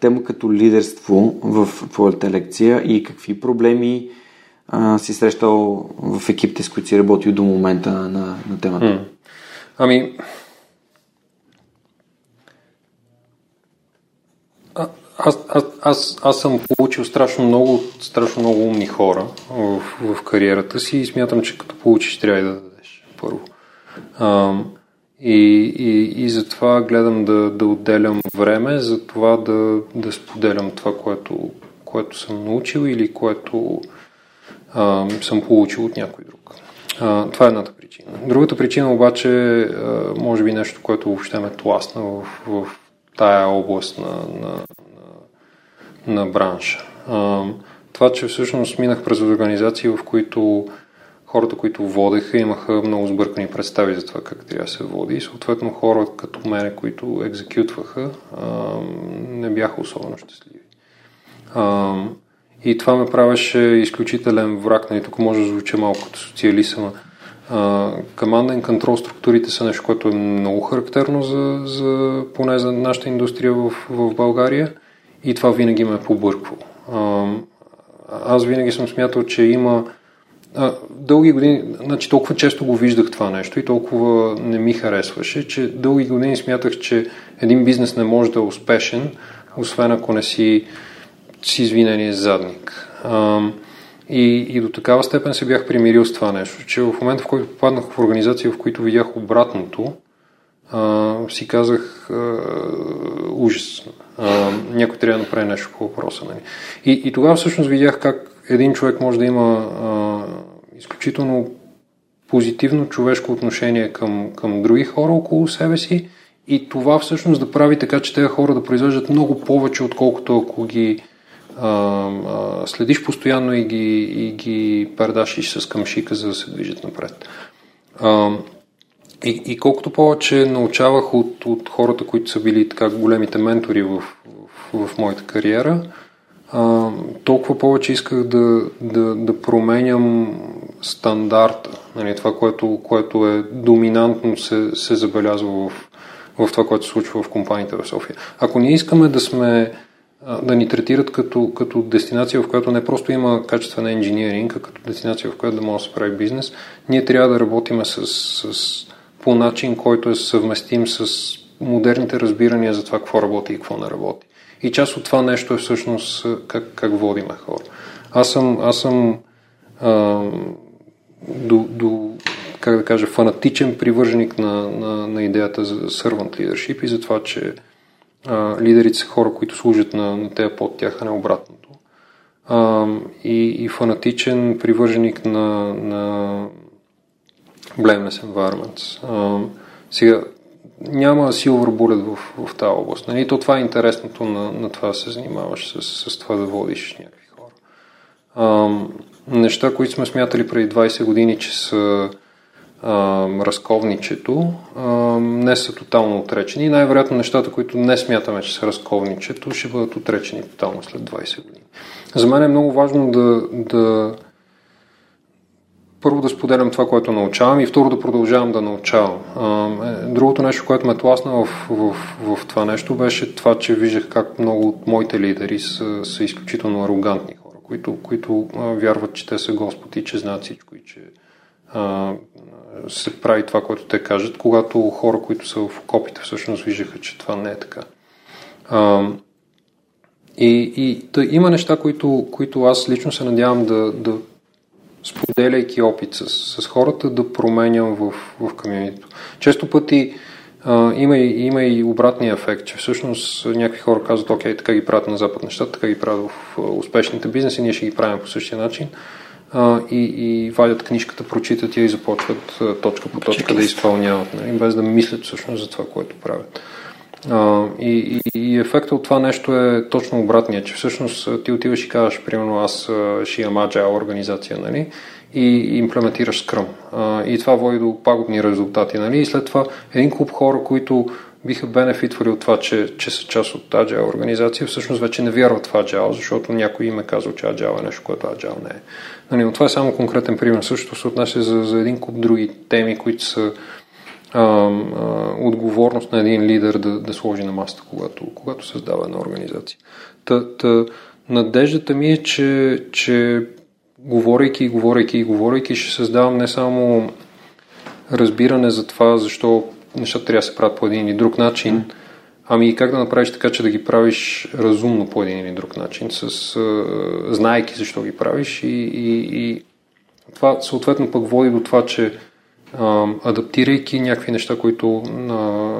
тема като лидерство в твоята лекция и какви проблеми а, си срещал в екипите, с които си работил до момента на, на темата? Ами, аз, аз, аз, аз съм получил страшно много, страшно много умни хора в, в кариерата си и смятам, че като получиш, трябва да първо. А, и, и, и затова гледам да, да отделям време за това да, да споделям това, което, което съм научил или което а, съм получил от някой друг. А, това е едната причина. Другата причина обаче, а, може би нещо, което въобще ме тласна в, в тая област на, на, на бранша. Това, че всъщност минах през организации, в които хората, които водеха, имаха много сбъркани представи за това как трябва да се води и съответно хора като мене, които екзекютваха, не бяха особено щастливи. И това ме правеше изключителен враг. Нали, тук може да звучи малко като социализъм. Команден контрол структурите са нещо, което е много характерно за, за поне за нашата индустрия в, в България – и това винаги ме е побърквало. Аз винаги съм смятал, че има дълги години, значи толкова често го виждах това нещо и толкова не ми харесваше, че дълги години смятах, че един бизнес не може да е успешен, освен ако не си с извинение задник. И, и до такава степен се бях примирил с това нещо, че в момента, в който попаднах в организация, в които видях обратното, а, си казах а, ужас. А, някой трябва да направи нещо по въпроса. Нали. И, и тогава всъщност видях как един човек може да има а, изключително позитивно човешко отношение към, към други хора около себе си и това всъщност да прави така, че тези хора да произвеждат много повече, отколкото ако ги а, а, следиш постоянно и ги, и ги пердашиш с къмшика, за да се движат напред. А, и, и колкото повече научавах от, от хората, които са били така големите ментори в, в, в моята кариера, а, толкова повече исках да, да, да променям стандарта. Нали, това, което, което е доминантно се, се забелязва в, в това, което се случва в компаниите в София. Ако ние искаме да сме да ни третират като, като дестинация, в която не просто има качествена инжиниринг, а като дестинация, в която да може да се прави бизнес, ние трябва да работим с, с по начин, който е съвместим с модерните разбирания за това какво работи и какво не работи. И част от това нещо е всъщност как, как водиме хора. Аз съм, аз съм а, до, до, как да кажа, фанатичен привърженик на, на, на идеята за servant leadership и за това, че а, лидерите са хора, които служат на, на тези под тях, а не обратното. А, и, и фанатичен привърженик на, на blameless environments. А, сега, няма silver bullet в, в тази област. Нали? То това е интересното на, на това да се занимаваш с, с това да водиш някакви хора. А, неща, които сме смятали преди 20 години, че са а, разковничето, а, не са тотално отречени. Най-вероятно нещата, които не смятаме, че са разковничето, ще бъдат отречени тотално след 20 години. За мен е много важно да, да първо да споделям това, което научавам и второ да продължавам да научавам. Е, другото нещо, което ме тласна в, в, в, това нещо, беше това, че виждах как много от моите лидери са, са изключително арогантни хора, които, които вярват, че те са Господ и че знаят всичко и че а, се прави това, което те кажат, когато хора, които са в окопите, всъщност виждаха, че това не е така. А, и, и да, има неща, които, които аз лично се надявам да, да споделяйки опит с, с хората, да променям в, в комьюнито. Често пъти а, има, и, има и обратния ефект, че всъщност някакви хора казват, окей, така ги правят на Запад нещата, така ги правят в успешните бизнеси, ние ще ги правим по същия начин а, и, и вадят книжката, прочитат я и започват точка по точка да изпълняват, нали, без да мислят всъщност за това, което правят. А, и, и, и ефектът от това нещо е точно обратния, че всъщност ти отиваш и казваш, примерно аз ще имам agile организация, нали? и имплементираш. А, и това води до пагубни резултати. Нали? И след това един клуб хора, които биха бенефитвали от това, че, че са част от Agile организация, всъщност вече не вярват в Agile, защото някой им е казал, че Agile е нещо, което Agile не е. Нали, но това е само конкретен пример. Също се отнася за, за един куп други теми, които са а, а, отговорност на един лидер да, да сложи на масата, когато, когато създава една организация. Та, та, надеждата ми е, че, че говорейки и говорейки и говорейки ще създавам не само разбиране за това, защо нещата трябва да се правят по един или друг начин, ами и как да направиш така, че да ги правиш разумно по един или друг начин, с, а, знаеки защо ги правиш и, и, и това съответно пък води до това, че адаптирайки някакви неща, които на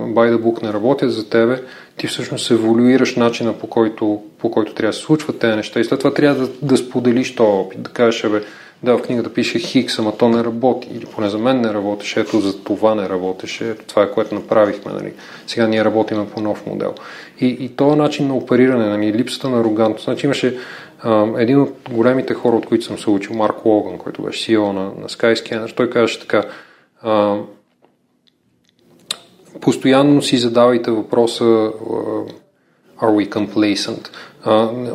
by the book не работят за тебе, ти всъщност еволюираш начина по който, по който трябва да се случват тези неща. И след това трябва да, да споделиш този опит, да кажеш, бе, да, в книгата пише Хикс, ама то не работи, или поне за мен не работеше, ето за това не работеше, ето това е което направихме, нали. Сега ние работиме по нов модел. И, и този начин на опериране, нали, липсата на арогантност, значи имаше а, един от големите хора, от които съм се учил, Марк Логан, който беше CEO на, на Skyscanner, той казваше така, постоянно си задавайте въпроса are we complacent?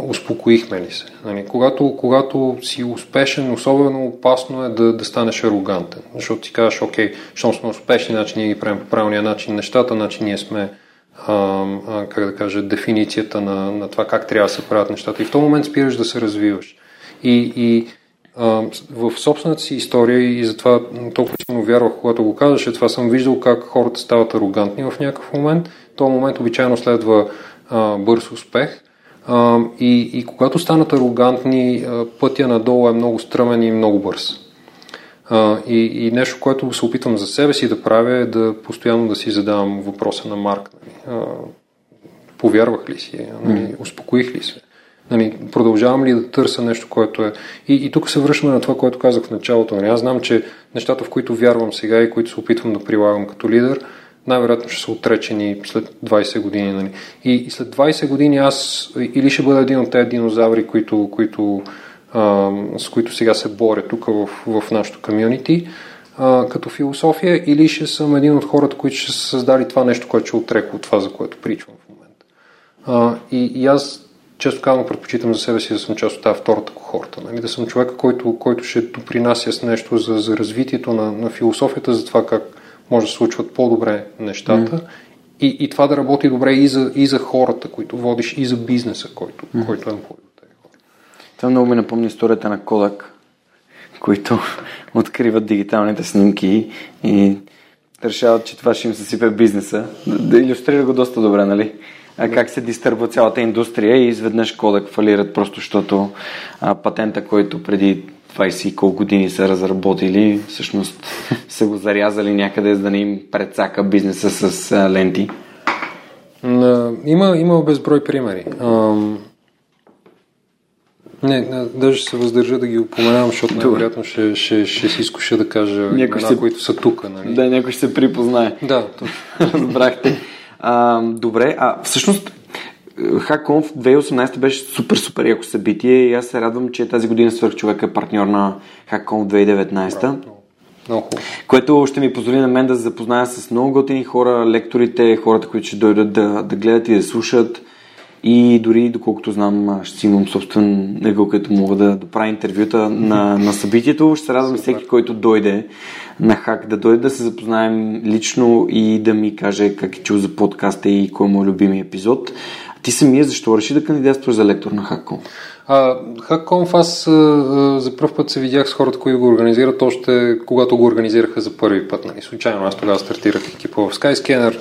Успокоихме ли се? Нали, когато, когато си успешен, особено опасно е да, да станеш арогантен, защото си казваш, окей, щом сме успешни, значи ние ги правим по правилния начин нещата, значи ние сме как да кажа, дефиницията на, на това как трябва да се правят нещата. И в този момент спираш да се развиваш. И, и в собствената си история и затова толкова силно вярвах, когато го казваше, това съм виждал как хората стават арогантни в някакъв момент. В този момент обичайно следва а, бърз успех. А, и, и когато станат арогантни, пътя надолу е много стръмен и много бърз. А, и, и нещо, което се опитвам за себе си да правя е да постоянно да си задавам въпроса на Марк. Нали? А, повярвах ли си? Нали? Успокоих ли се? Нали, продължавам ли да търся нещо, което е... И, и тук се връщаме на това, което казах в началото. Нали, аз знам, че нещата, в които вярвам сега и които се опитвам да прилагам като лидер, най-вероятно ще са отречени след 20 години. Нали. И, и след 20 години аз или ще бъда един от тези динозаври, които, които, а, с които сега се боря тук в, в нашото комьюнити, като философия, или ще съм един от хората, които ще са създали това нещо, което ще отрека от това, за което причвам в момента. А, и, и аз често казвам, предпочитам за себе си да съм част от тази втората кохорта. Нали? Да съм човека, който, който ще допринася с нещо за, за развитието на, на философията, за това как може да случват по-добре нещата mm. и, и това да работи добре и за, и за хората, които водиш, и за бизнеса, който, mm. който е тези хора. Това много ми напомня историята на Кодак, които откриват дигиталните снимки и решават, че това ще им съсипе бизнеса. Да иллюстрира го доста добре, нали? Как се дистърбва цялата индустрия и изведнъж Кодек фалират просто, защото а, патента, който преди 20 и колко години са разработили, всъщност са го зарязали някъде, за да не им предсака бизнеса с а, ленти. Има, има безброй примери. Ам... Не, не, даже ще се въздържа да ги упоменавам, защото най-вероятно ще, ще, ще си изкуша да кажа някои се... които са тук. Нали? Да, някой ще се припознае. Да, точно. Разбрахте. А, добре, а всъщност HackConf 2018 беше супер, супер яко събитие и аз се радвам, че тази година свърх човек е партньор на HackConf 2019. Много Което ще ми позволи на мен да се запозная с много готини хора, лекторите, хората, които ще дойдат да, да гледат и да слушат. И дори, доколкото знам, ще си имам собствен ъгъл, където мога да, да правя интервюта на, на събитието. Ще се радвам всеки, който дойде на Хак, да дойде да се запознаем лично и да ми каже как е чул за подкаста и кой е мой любими епизод. Ти самия защо реши да кандидатстваш за лектор на Хакком? Хакконф аз а, за първ път се видях с хората, които го организират, още когато го организираха за първи път. Нали. Случайно аз тогава стартирах екипа в Skyscanner.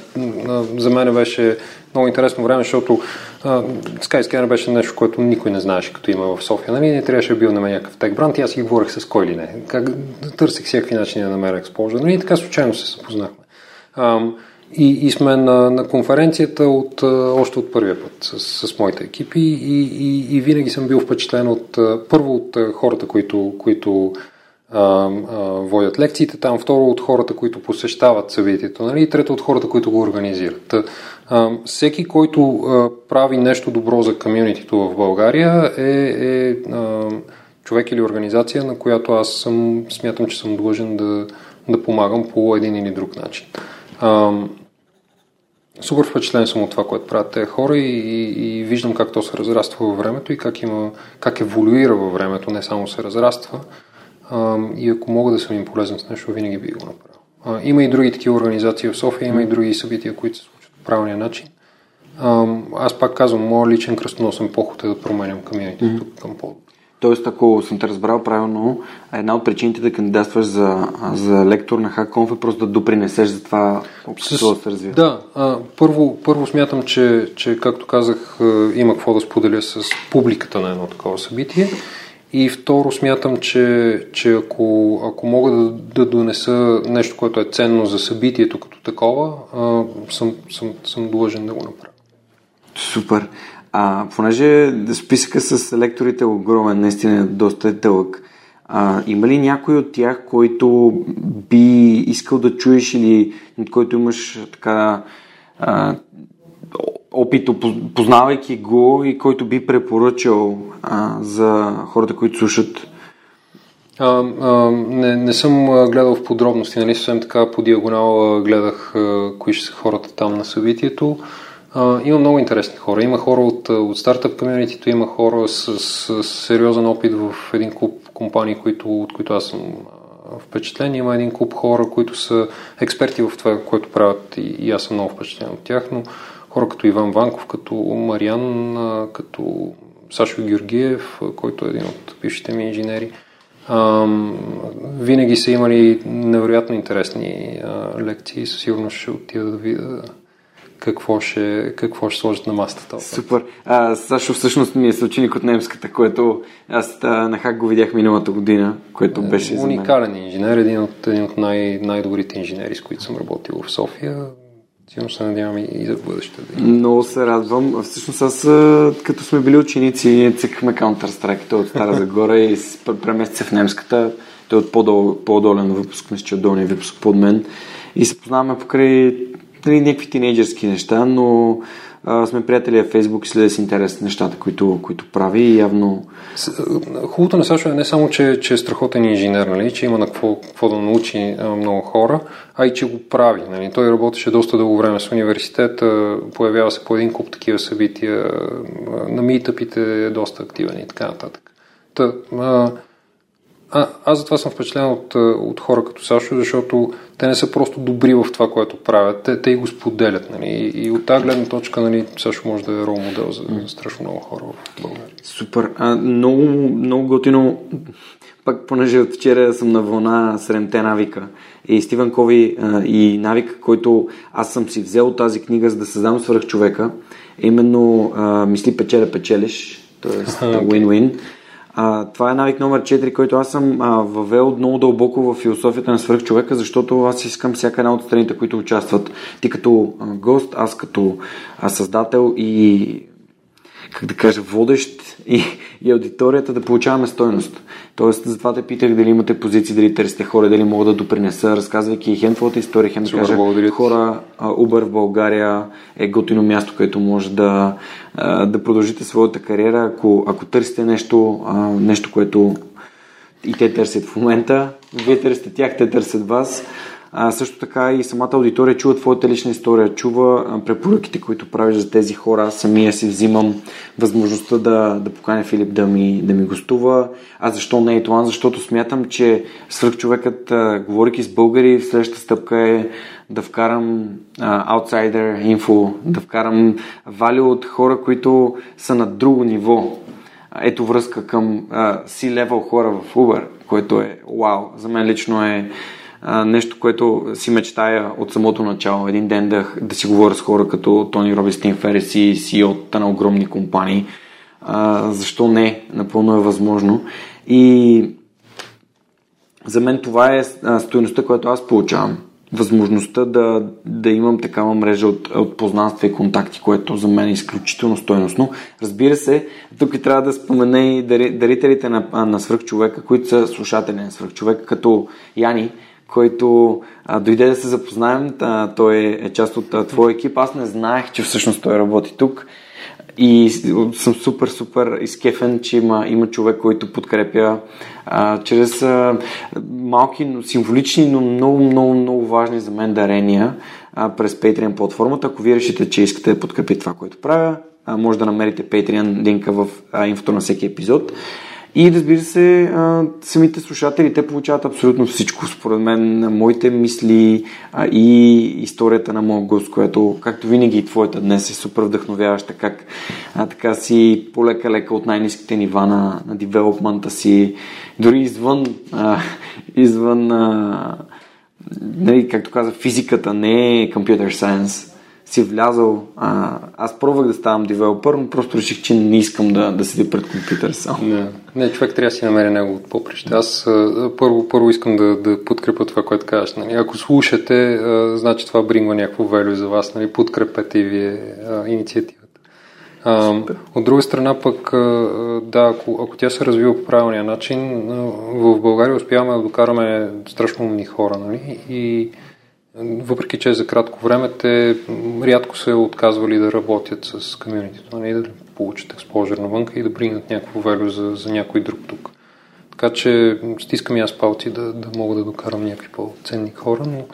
За мен беше много интересно време, защото а, Skyscanner беше нещо, което никой не знаеше, като има в София. Нали? Не трябваше да бил на мен някакъв тек бранд и аз си говорих с кой ли не. Как, търсих всякакви начини да намеря експожа. Нали? И така случайно се запознахме. А, и, и сме на, на конференцията от, още от първия път с, с моите екипи и, и, и винаги съм бил впечатлен от първо от хората, които, които а, а, водят лекциите там, второ от хората, които посещават събитието, нали? и трето от хората, които го организират. А, всеки, който а, прави нещо добро за комьюнитито в България е, е а, човек или организация, на която аз съм, смятам, че съм длъжен да, да помагам по един или друг начин. Супер впечатлен съм от това, което правят тези хора и, и, и виждам как то се разраства във времето и как, има, как еволюира във времето, не само се разраства. А, и ако мога да съм им полезен с нещо, винаги би го направил. А, има и други такива организации в София, има и други събития, които се случват по правилния начин. А, аз пак казвам, моят личен кръстоносен поход е да променям комьюнитито mm-hmm. към по Тоест, ако съм те разбрал правилно, една от причините да кандидатстваш за, за лектор на HackConf е просто да допринесеш за това общество да се развива. Да, а, първо, първо смятам, че, че, както казах, има какво да споделя с публиката на едно такова събитие. И второ смятам, че, че ако, ако мога да, да донеса нещо, което е ценно за събитието като такова, а, съм, съм, съм длъжен да го направя. Супер. А, понеже списъка с лекторите е огромен, наистина доста е дълъг, а, има ли някой от тях, който би искал да чуеш или от който имаш така а, опит, познавайки го и който би препоръчал а, за хората, които слушат? А, а, не, не съм гледал в подробности, нали съвсем така по диагонал гледах а, кои ще са хората там на събитието. Има много интересни хора. Има хора от, от стартъп комьюнитито, има хора с, с, с сериозен опит в един клуб компании, които, от които аз съм впечатлен. Има един клуб хора, които са експерти в това, което правят и, и аз съм много впечатлен от тях, но хора като Иван Ванков, като Мариан, като Сашо Георгиев, който е един от бившите ми инженери. А, винаги са имали невероятно интересни а, лекции. Със сигурност ще отида да видя какво ще, какво ще сложат на масата. Супер. А, Сашо всъщност ми е съученик от немската, което аз а, на Хак го видях миналата година, което беше Уникален инженер, един от, един от най- най-добрите инженери, с които съм работил в София. Сигурно се надявам и за бъдеще. Да Много се радвам. Всъщност аз, като сме били ученици, цъкахме Counter-Strike. Той от Стара Загора и премести в немската. Той е от по-долен выпуск, мисля, че от долния выпуск под мен. И се познаваме покрай нали, някакви тинейджърски неща, но а, сме приятели в Фейсбук и следя с интерес нещата, които, които прави и явно... Хубавото на Сашо е не само, че, че е страхотен инженер, нали, че има на какво, какво да научи много хора, а и че го прави. Нали. Той работеше доста дълго време с университета, появява се по един куп такива събития, на митъпите е доста активен и така нататък. Та, а, а, аз затова съм впечатлен от, от хора като Сашо, защото те не са просто добри в това, което правят, те, те и го споделят. Нали? И, и от тази гледна точка нали, Сашо може да е рол модел за, за страшно много хора в България. Супер. А, много, много готино. Пак, понеже от вчера съм на вълна седемте навика. И Стивен Кови а, и навик, който аз съм си взел тази книга, за да създам свърх човека, именно а, мисли печеля печелиш, т.е. win-win. А, това е навик номер 4, който аз съм а, въвел много дълбоко в философията на свръхчовека, защото аз искам всяка една от страните, които участват, ти като гост, аз като създател и как да кажа, водещ и, и аудиторията да получаваме стойност. Тоест, затова те питах дали имате позиции, дали търсите хора, дали мога да допринеса, разказвайки хем твоята история, хем да кажа хора, Uber в България е готино място, където може да, да продължите своята кариера, ако, ако търсите нещо, нещо, което и те търсят в момента, вие търсите тях, те търсят вас. А, също така и самата аудитория чува твоята лична история, чува а, препоръките, които правиш за тези хора. Аз самия си взимам възможността да, да поканя Филип да ми, да ми гостува. А защо не е това? Защото смятам, че свръхчовекът, а, говорики с българи, следващата стъпка е да вкарам аутсайдер инфо, да вкарам вали от хора, които са на друго ниво. Ето връзка към а, C-level хора в Uber, което е вау. За мен лично е нещо, което си мечтая от самото начало. Един ден да, да си говоря с хора като Тони Робистин Ферес и CEO на огромни компании. А, защо не? Напълно е възможно. И за мен това е стоеността, която аз получавам възможността да, да имам такава мрежа от, от познанства и контакти, което за мен е изключително стойностно. Разбира се, тук и трябва да спомена и дарителите на, на свръхчовека, които са слушатели на свръхчовека, като Яни, който а, дойде да се запознаем. А, той е, част от а, твоя екип. Аз не знаех, че всъщност той работи тук. И съм супер, супер изкефен, че има, има човек, който подкрепя а, чрез а, малки, но символични, но много, много, много важни за мен дарения а, през Patreon платформата. Ако вие решите, че искате да подкрепите това, което правя, а, може да намерите Patreon линка в а, инфото на всеки епизод. И разбира се, самите слушатели, те получават абсолютно всичко. Според мен, моите мисли и историята на моят гост, която, както винаги и твоята днес е супер вдъхновяваща, как а, така си полека-лека от най-низките нива на, на девелопмента си, дори извън, а, извън а, нали, както каза, физиката не е computer science, си влязал. А, аз пробвах да ставам девелопър, но просто реших, че не искам да, да седя пред компютър само. Не, не, човек трябва да си намери неговото поприще. Аз а, първо, първо искам да, да подкрепя това, което казваш. Нали. Ако слушате, а, значи това брингва някакво велю за вас. Нали. Подкрепете и вие а, инициативата. А, от друга страна пък, да, ако, ако тя се развива по правилния начин, в България успяваме да докараме страшно умни хора. Нали. И въпреки че за кратко време, те рядко се отказвали да работят с комьюнитито, нали, да получат експожер навънка и да бригнат някакво велю за, за някой друг тук. Така че стискам и аз палци да, да мога да докарам някакви по-ценни хора, но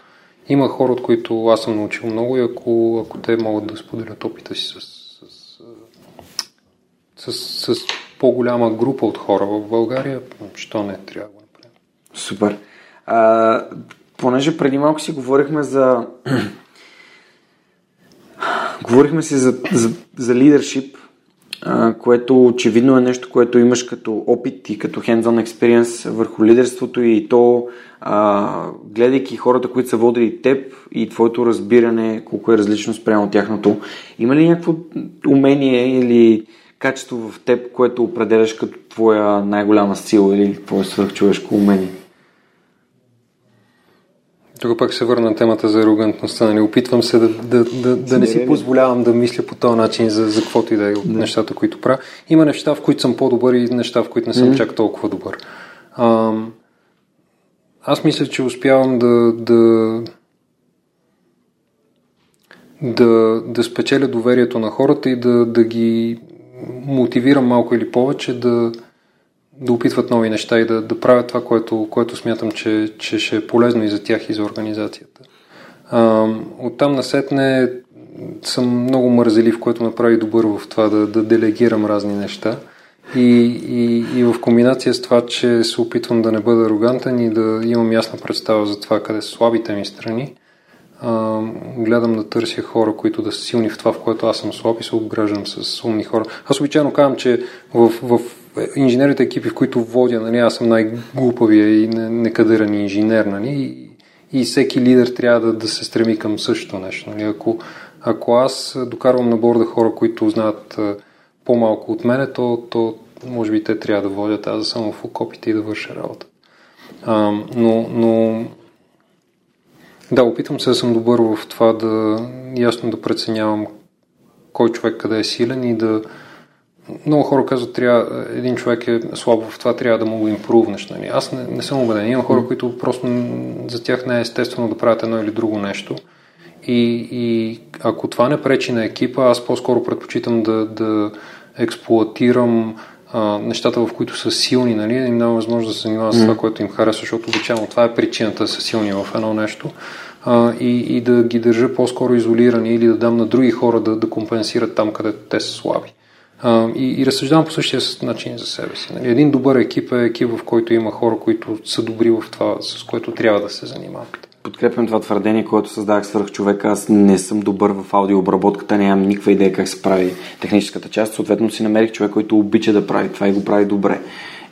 има хора, от които аз съм научил много и ако, ако те могат да споделят опита си с, с, с, с, с по-голяма група от хора в България, що не трябва да го направим. Супер. А, понеже преди малко си говорихме за говорихме си за, за, за лидершип, което очевидно е нещо, което имаш като опит и като hands-on experience върху лидерството и то а, гледайки хората, които са водили теб и твоето разбиране, колко е различно спрямо тяхното. Има ли някакво умение или качество в теб, което определяш като твоя най-голяма сила или твое свърхчовешко умение? Тук пак се върна на темата за арогантността. Нали? Опитвам се да, да, да, да не си позволявам да мисля по този начин за, за каквото и да е от нещата, които правя. Има неща, в които съм по-добър и неща, в които не съм mm-hmm. чак толкова добър. А, аз мисля, че успявам да, да, да, да спечеля доверието на хората и да, да ги мотивирам малко или повече да, да опитват нови неща и да, да правят това, което, което смятам, че, че ще е полезно и за тях и за организацията. А, оттам насетне съм много мързелив, което направи добър в това да, да делегирам разни неща. И, и, и в комбинация с това, че се опитвам да не бъда арогантен и да имам ясна представа за това къде са слабите ми страни, а, гледам да търся хора, които да са силни в това, в което аз съм слаб и се обграждам с умни хора. Аз обичайно казвам, че в, в инженерните екипи, в които водя, нали, аз съм най-глупавия и некадърен инженер, нали, и, всеки лидер трябва да, да се стреми към същото нещо. Нали. Ако, ако аз докарвам на борда хора, които знаят по-малко от мене, то, то може би те трябва да водят, аз съм в окопите и да върша работа. А, но, но да, опитвам се да съм добър в това да ясно да преценявам кой човек къде е силен и да, много хора казват, трябва, един човек е слаб в това, трябва да му го импрувнеш. Нали? Аз не, не съм убеден. Има хора, които просто за тях не е естествено да правят едно или друго нещо. И, и ако това не пречи на екипа, аз по-скоро предпочитам да, да експлуатирам а, нещата, в които са силни, нали, им дава възможност да се занимават с това, което им харесва, защото обичайно това е причината да са силни в едно нещо а, и, и да ги държа по-скоро изолирани или да дам на други хора да, да компенсират там, където те са слаби. И, и разсъждавам по същия начин за себе си. Нали. Един добър екип е екип, в който има хора, които са добри в това, с което трябва да се занимават подкрепям това твърдение, което създах свърх човека. Аз не съм добър в аудиообработката, нямам никаква идея как се прави техническата част. Съответно си намерих човек, който обича да прави това и го прави добре.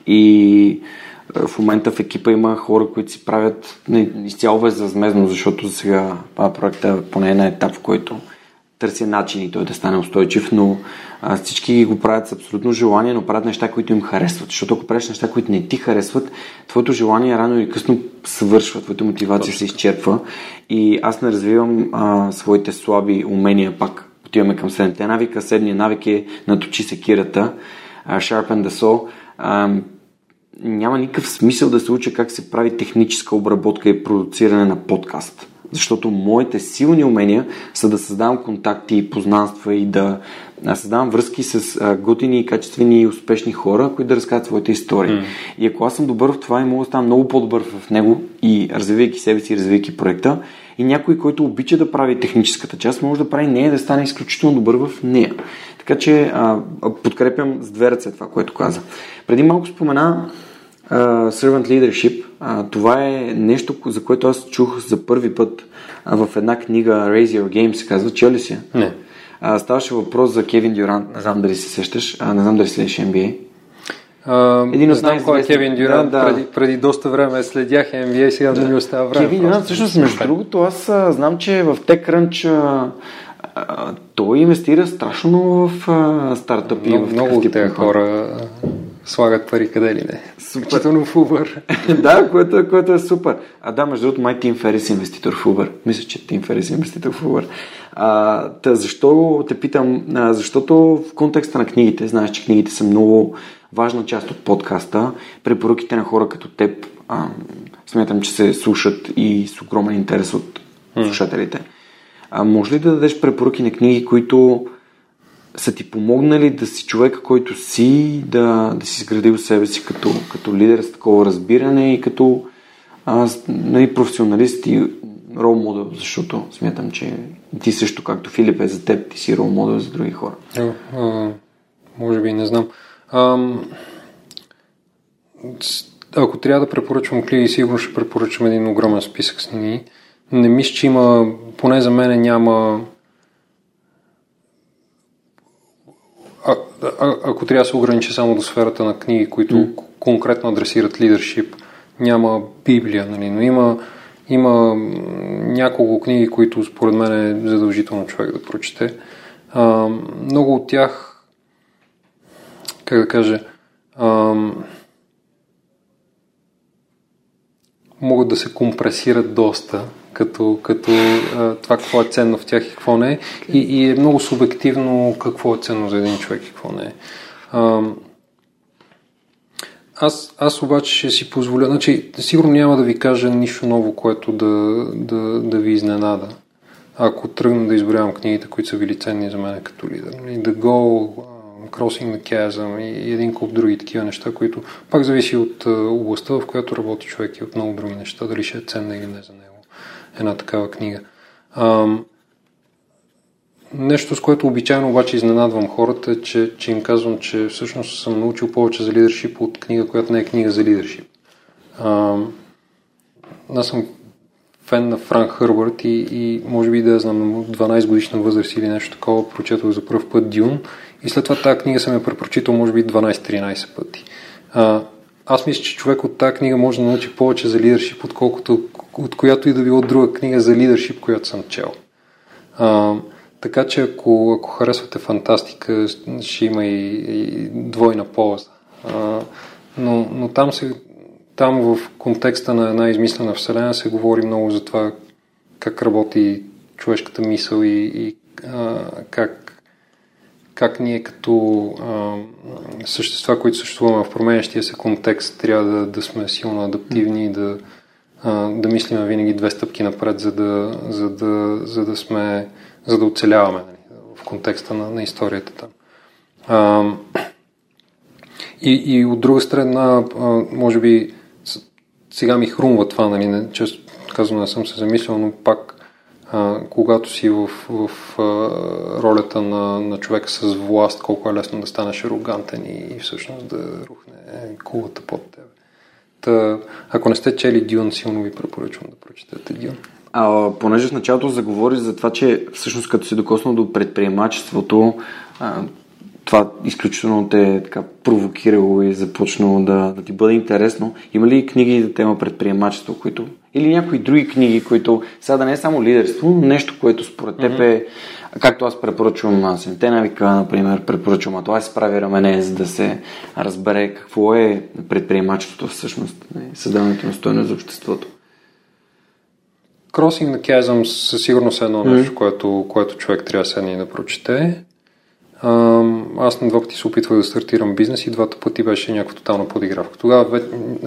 И е, в момента в екипа има хора, които си правят изцяло безвъзмезно, защото за сега проекта поне е на етап, в който търся начини той да стане устойчив, но а, всички го правят с абсолютно желание, но правят неща, които им харесват. Защото ако правиш неща, които не ти харесват, твоето желание рано или късно свършва, твоята мотивация Точно. се изчерпва. И аз не развивам а, своите слаби умения пак. Отиваме към седемте навика. Седния навик е наточи секирата, а, sharpen the saw. А, няма никакъв смисъл да се уча как се прави техническа обработка и продуциране на подкаст защото моите силни умения са да създавам контакти и познанства и да създавам връзки с готини, качествени и успешни хора, които да разказват своите истории. Mm. И ако аз съм добър в това и мога да стана много по-добър в него и развивайки себе си, развивайки проекта, и някой, който обича да прави техническата част, може да прави нея да стане изключително добър в нея. Така че а, подкрепям с две ръце това, което каза. Преди малко спомена uh, Servant Leadership. Uh, това е нещо, за което аз чух за първи път в една книга Raise Your Game се казва. Чел ли си? Не. Uh, ставаше въпрос за Кевин Дюрант. Не знам дали се сещаш. Uh, не знам дали следиш NBA. Uh, Един от знам кой е Кевин Дюрант. Да, да. Преди, преди доста време следях NBA сега да. не ми остава време. Кевин Дюрант, всъщност, между другото, аз а, знам, че в TechCrunch а, а, той инвестира страшно в а, стартъпи. Много, в много от тези хора слагат пари къде ли не. Включително в Uber. да, което, е, което е супер. А да, между другото, май Тим Ферис е инвеститор в Uber. Мисля, че Тим Ферис е инвеститор в Uber. А, та, защо те питам? А, защото в контекста на книгите, знаеш, че книгите са много важна част от подкаста. Препоръките на хора като теб а, смятам, че се слушат и с огромен интерес от слушателите. А, може ли да дадеш препоръки на книги, които са ти помогнали да си човека, който си, да, да си изградил себе си като, като лидер с такова разбиране и като а, нали, професионалист и рол модел, защото смятам, че ти също, както Филип е за теб, ти си рол модел за други хора. А, а, може би, не знам. А, ако трябва да препоръчвам книги, сигурно ще препоръчам един огромен списък с книги. Не мисля, че има, поне за мен няма а, а, ако трябва да се ограничи само до сферата на книги, които mm. конкретно адресират лидершип, няма Библия, нали, но има, има няколко книги, които според мен е задължително човек да прочете. А, много от тях, как да кажа, а, могат да се компресират доста като, като а, това какво е ценно в тях и какво не е. И, и е много субективно какво е ценно за един човек и какво не е. А, аз, аз обаче ще си позволя, значи сигурно няма да ви кажа нищо ново, което да, да, да ви изненада. Ако тръгна да изборявам книгите, които са били ценни за мен като лидер. Нали, The Go, Crossing the Chasm и един куп други такива неща, които пак зависи от областта, в която работи човек и от много други неща, дали ще е ценна или не за него една такава книга. А, нещо, с което обичайно обаче изненадвам хората, е, че, че им казвам, че всъщност съм научил повече за лидершип от книга, която не е книга за лидершип. А, аз съм фен на Франк Хърбърт и, и може би да я знам 12 годишна възраст или нещо такова, прочетох за първ път Дюн и след това тази книга съм я препрочитал може би 12-13 пъти. А, аз мисля, че човек от тази книга може да научи повече за лидершип, отколкото от която и да било друга книга за лидершип, която съм чел. А, така че ако, ако харесвате фантастика, ще има и, и двойна полза. А, но, но там, се, там в контекста на една измислена вселена се говори много за това как работи човешката мисъл и, и а, как, как ние като а, същества, които съществуваме в променящия се контекст, трябва да, да сме силно адаптивни и да, да мислим винаги две стъпки напред, за да, за да, за да сме, за да оцеляваме нали, в контекста на, на историята там. А, И, и от друга страна, може би сега ми хрумва това, нали, не, често казвам, не съм се замислял, но пак а, когато си в, в а, ролята на, на човека с власт, колко е лесно да станеш арогантен и, и всъщност да рухне кулата под тебе. Та, ако не сте чели Дюн, силно ви препоръчвам да прочетете Дюн. А, понеже в началото заговори за това, че всъщност като се докоснал до предприемачеството, а, това изключително те така провокирало и започнало да, да ти бъде интересно. Има ли книги за тема предприемачество, които или някои други книги, които сега да не е само лидерство, но нещо, което според теб е, както аз препоръчвам Сенте навика, например, препоръчвам, а това се прави рамене, за да се разбере какво е предприемачеството всъщност, създаването на стоеност за обществото. Crossing the Chasm със сигурност е едно нещо, mm-hmm. което, което човек трябва сега да прочете. Аз на два пъти се опитвах да стартирам бизнес и двата пъти беше някаква тотална подигравка. Тогава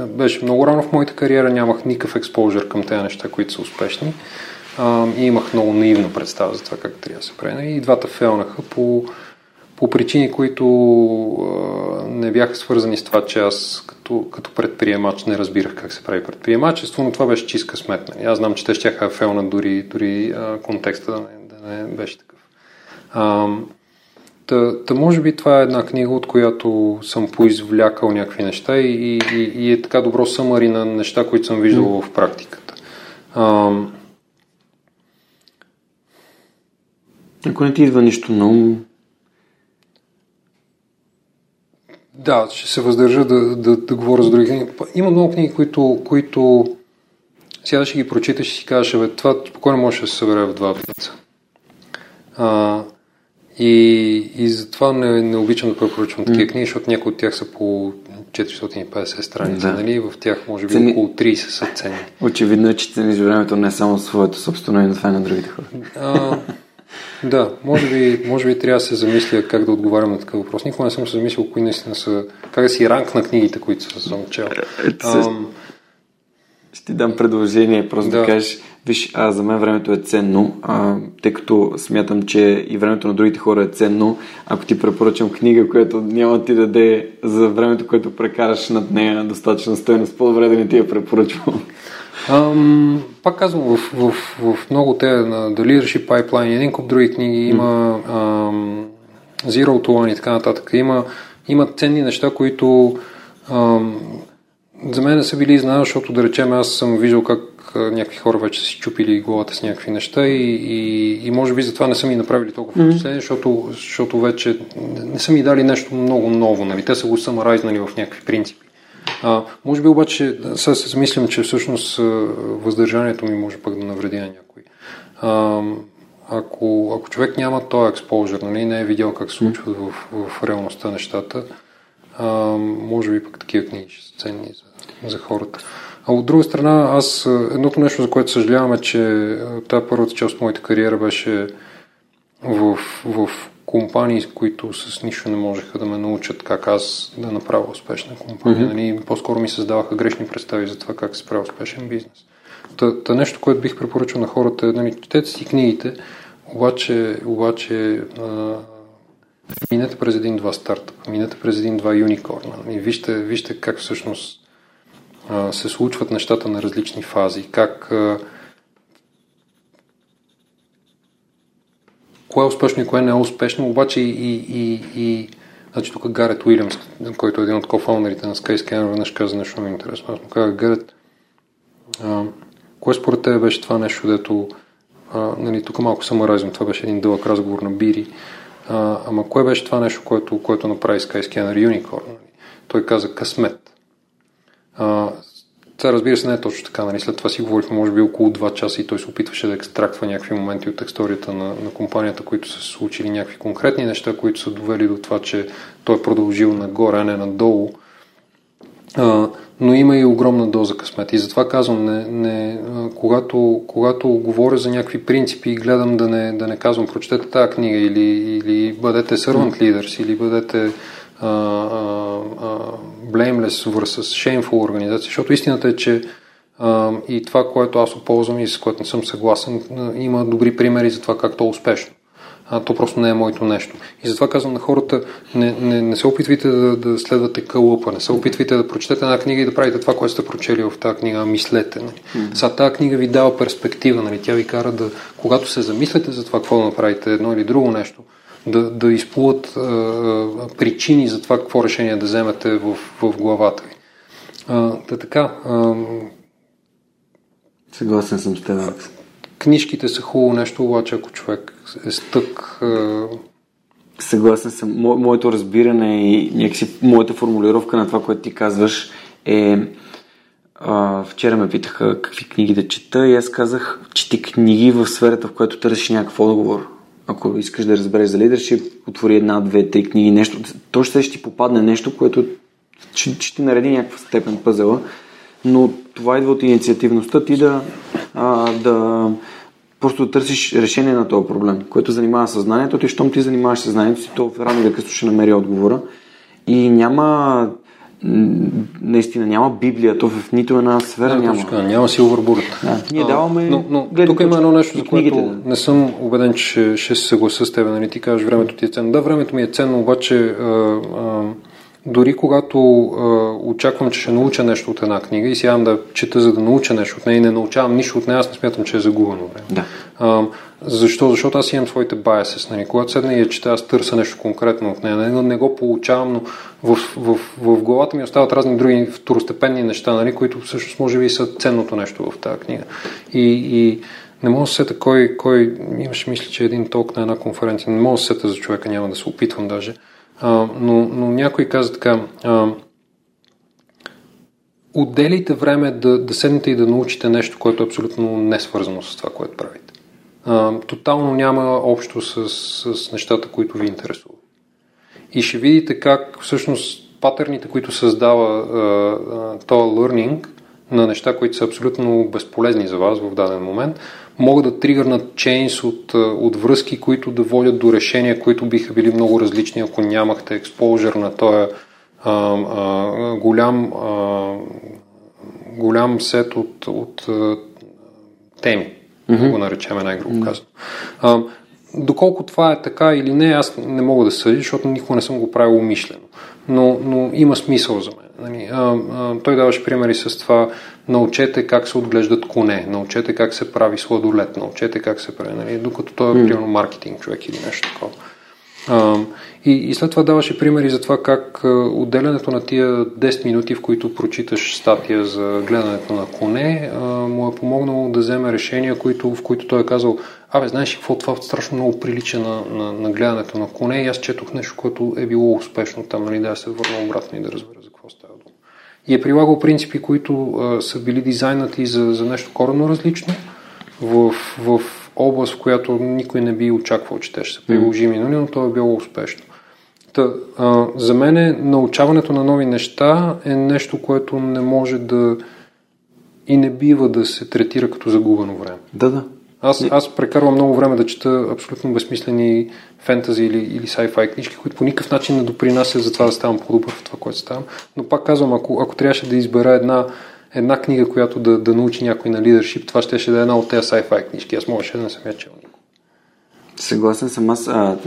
беше много рано в моята кариера, нямах никакъв експожър към тези неща, които са успешни и имах много наивна представа за това как трябва да се прави. И двата фелнаха по, по причини, които не бяха свързани с това, че аз като, като предприемач не разбирах как се прави предприемачество, но това беше чистка сметна. Аз знам, че те ще фелна дори, дори контекста да не, да не беше такъв. Та, та може би това е една книга, от която съм поизвлякал някакви неща и, и, и е така добро съмари на неща, които съм виждал mm. в практиката. А, Ако не ти идва нищо на ум... Да, ще се въздържа да, да, да говоря за други книги. Има много книги, които, които сега ще ги прочиташ и си кажеш, бе, това спокойно може да се събере в два пица. А, и, и затова не, не обичам да препоръчвам такива mm. книги, защото някои от тях са по 450 страници, да. нали? В тях може би Цени... около 30 са ценни. Очевидно е, че цениш времето не само своето собствено, и на това и на другите хора. А, да, може би, може би трябва да се замисля как да отговарям на такъв въпрос. Никога не съм се замислил кои наистина са... Как да си ранк на книгите, които съм чел. Ще ти дам предложение, просто да, да кажеш Виж, а, за мен времето е ценно, а, тъй като смятам, че и времето на другите хора е ценно. Ако ти препоръчам книга, която няма ти даде за времето, което прекараш над нея достатъчно стоеност, по-добре да не ти я препоръчвам. Ам, пак казвам, в, в, в много те на The Leadership Pipeline, един куп други книги, има ам, Zero to One и така нататък. Има, има ценни неща, които ам, за мен са били знаят, защото да речем аз съм виждал как някакви хора вече си чупили главата с някакви неща и, и, и може би затова не са ми направили толкова mm-hmm. впечатление, защото, защото вече не са ми дали нещо много ново, нали? те са го самарайзнали в някакви принципи. А, може би обаче, сега се замислям, че всъщност въздържанието ми може пък да навреди на някой. А, ако, ако човек няма този експожър, нали, не е видял как се случват в, в реалността нещата, а, може би пък такива книги ще са ценни за, за хората. А от друга страна, аз едното нещо, за което съжалявам е, че тази първата част от моята кариера беше в, в компании, които с нищо не можеха да ме научат как аз да направя успешна компания. Mm-hmm. Нали, по-скоро ми създаваха грешни представи за това как се прави успешен бизнес. Та, та нещо, което бих препоръчал на хората е, нали, четете си книгите, обаче, обаче а, минете през един-два стартъпа, минете през един-два юникорна. И вижте, вижте как всъщност се случват нещата на различни фази, как кое е успешно и кое не е успешно, обаче и, и, и, значи тук Гарет Уилямс, който е един от кофаунерите на Skyscanner, веднъж каза нещо много интересно. Аз му казах, Гарет, а, кое според тебе беше това нещо, дето нали, тук малко саморазум, това беше един дълъг разговор на Бири, а, ама кое беше това нещо, което, което направи Skyscanner Unicorn? Той каза късмет. А, това разбира се не е точно така. Нали? След това си говорихме може би около 2 часа и той се опитваше да екстрактва някакви моменти от историята на, на компанията, които са се случили някакви конкретни неща, които са довели до това, че той е продължил нагоре, а не надолу. А, но има и огромна доза късмет. И затова казвам, не, не, когато, когато говоря за някакви принципи, гледам да не, да не казвам, прочетете тази книга или, или бъдете servant leaders, или бъдете blameless versus shameful организация, защото истината е, че а, и това, което аз оползвам и с което не съм съгласен, има добри примери за това как то е успешно. а, то просто не е моето нещо. И затова казвам на хората, не, не, не се опитвайте да, да следвате кълъпа, не се опитвайте да прочетете една книга и да правите това, което сте прочели в тази книга, мислете. Нали. Mm-hmm. Сега тази книга ви дава перспектива, нали. тя ви кара да, когато се замислите за това, какво да направите едно или друго нещо, да, да изплуват а, причини за това, какво решение да вземете в, в главата ви. А, да така. А, Съгласен съм с теб, Книжките са хубаво нещо, обаче ако човек е стък... А... Съгласен съм. Мо, моето разбиране и някакси моята формулировка на това, което ти казваш е... А, вчера ме питаха какви книги да чета и аз казах, чети книги в сферата, в която търсиш някакъв отговор ако искаш да разбереш за лидершип, отвори една, две, три книги, нещо. То ще ще ти попадне нещо, което ще, ще ти нареди някаква степен пъзела, но това идва от инициативността ти да, а, да просто търсиш решение на този проблем, което занимава съзнанието ти, щом ти занимаваш съзнанието си, то рано или късно ще намери отговора. И няма наистина няма Библия, то в нито една сфера да, няма. Точка, няма силвър булет. Да, ние даваме. Но, но тук има едно нещо, за което да. не съм убеден, че ще, ще се съглася с теб. Нали? Ти кажеш, времето ти е ценно. Да, времето ми е ценно, обаче а, а, дори когато а, очаквам, че ще науча нещо от една книга и сядам да чета, за да науча нещо от нея и не научавам нищо от нея, аз не смятам, че е загубено време. Да. А, защо? Защото аз имам своите байсес. Нали? Когато седна и я чета, аз търся нещо конкретно от нея. Не, не го получавам, но в, в, в главата ми остават разни други второстепенни неща, нали? които всъщност може би са ценното нещо в тази книга. И, и не мога да се сета кой, кой имаше мисли, че един толк на една конференция, не мога да се сета за човека, няма да се опитвам даже. А, но, но някой каза така, а, отделите време да, да седнете и да научите нещо, което е абсолютно не свързано с това, което правите. А, тотално няма общо с, с нещата, които ви интересуват. И ще видите как всъщност патърните, които създава този learning на неща, които са абсолютно безполезни за вас в даден момент, могат да тригърнат чейнс от, от връзки, които да водят до решения, които биха били много различни, ако нямахте експожър на този а, а, голям, а, голям сет от, от а, теми, mm-hmm. го наречем най-грубо mm-hmm. казано. Доколко това е така или не, аз не мога да съдя, защото никога не съм го правил умишлено. Но, но има смисъл за мен. Нали, а, а, той даваше примери с това, научете как се отглеждат коне, научете как се прави сладолет, научете как се прави, нали, докато той е mm. примерно маркетинг човек или нещо такова. А, и, и след това даваше примери за това как отделянето на тия 10 минути, в които прочиташ статия за гледането на коне, а, му е помогнало да вземе решения, които, в които той е казал, абе, знаеш ли какво, това страшно много прилича на, на, на гледането на коне и аз четох нещо, което е било успешно там, нали, да се върна обратно и да разбера за какво става дума. И е прилагал принципи, които а, са били дизайнати за, за нещо коренно различно, в, в област, в която никой не би очаквал, че те ще са приложими, нали, но то е било успешно. Та, а, за мен научаването на нови неща е нещо, което не може да и не бива да се третира като загубено време. Да, да. Аз, аз прекарвам много време да чета абсолютно безсмислени фентази или, или sci-fi книжки, които по никакъв начин не допринасят за това да ставам по-добър в това, което ставам. Но пак казвам, ако, ако трябваше да избера една, една книга, която да, да научи някой на лидершип, това ще, ще да е една от тези sci-fi книжки. Аз можеше да не съм я чел никога. Съгласен съм аз. А,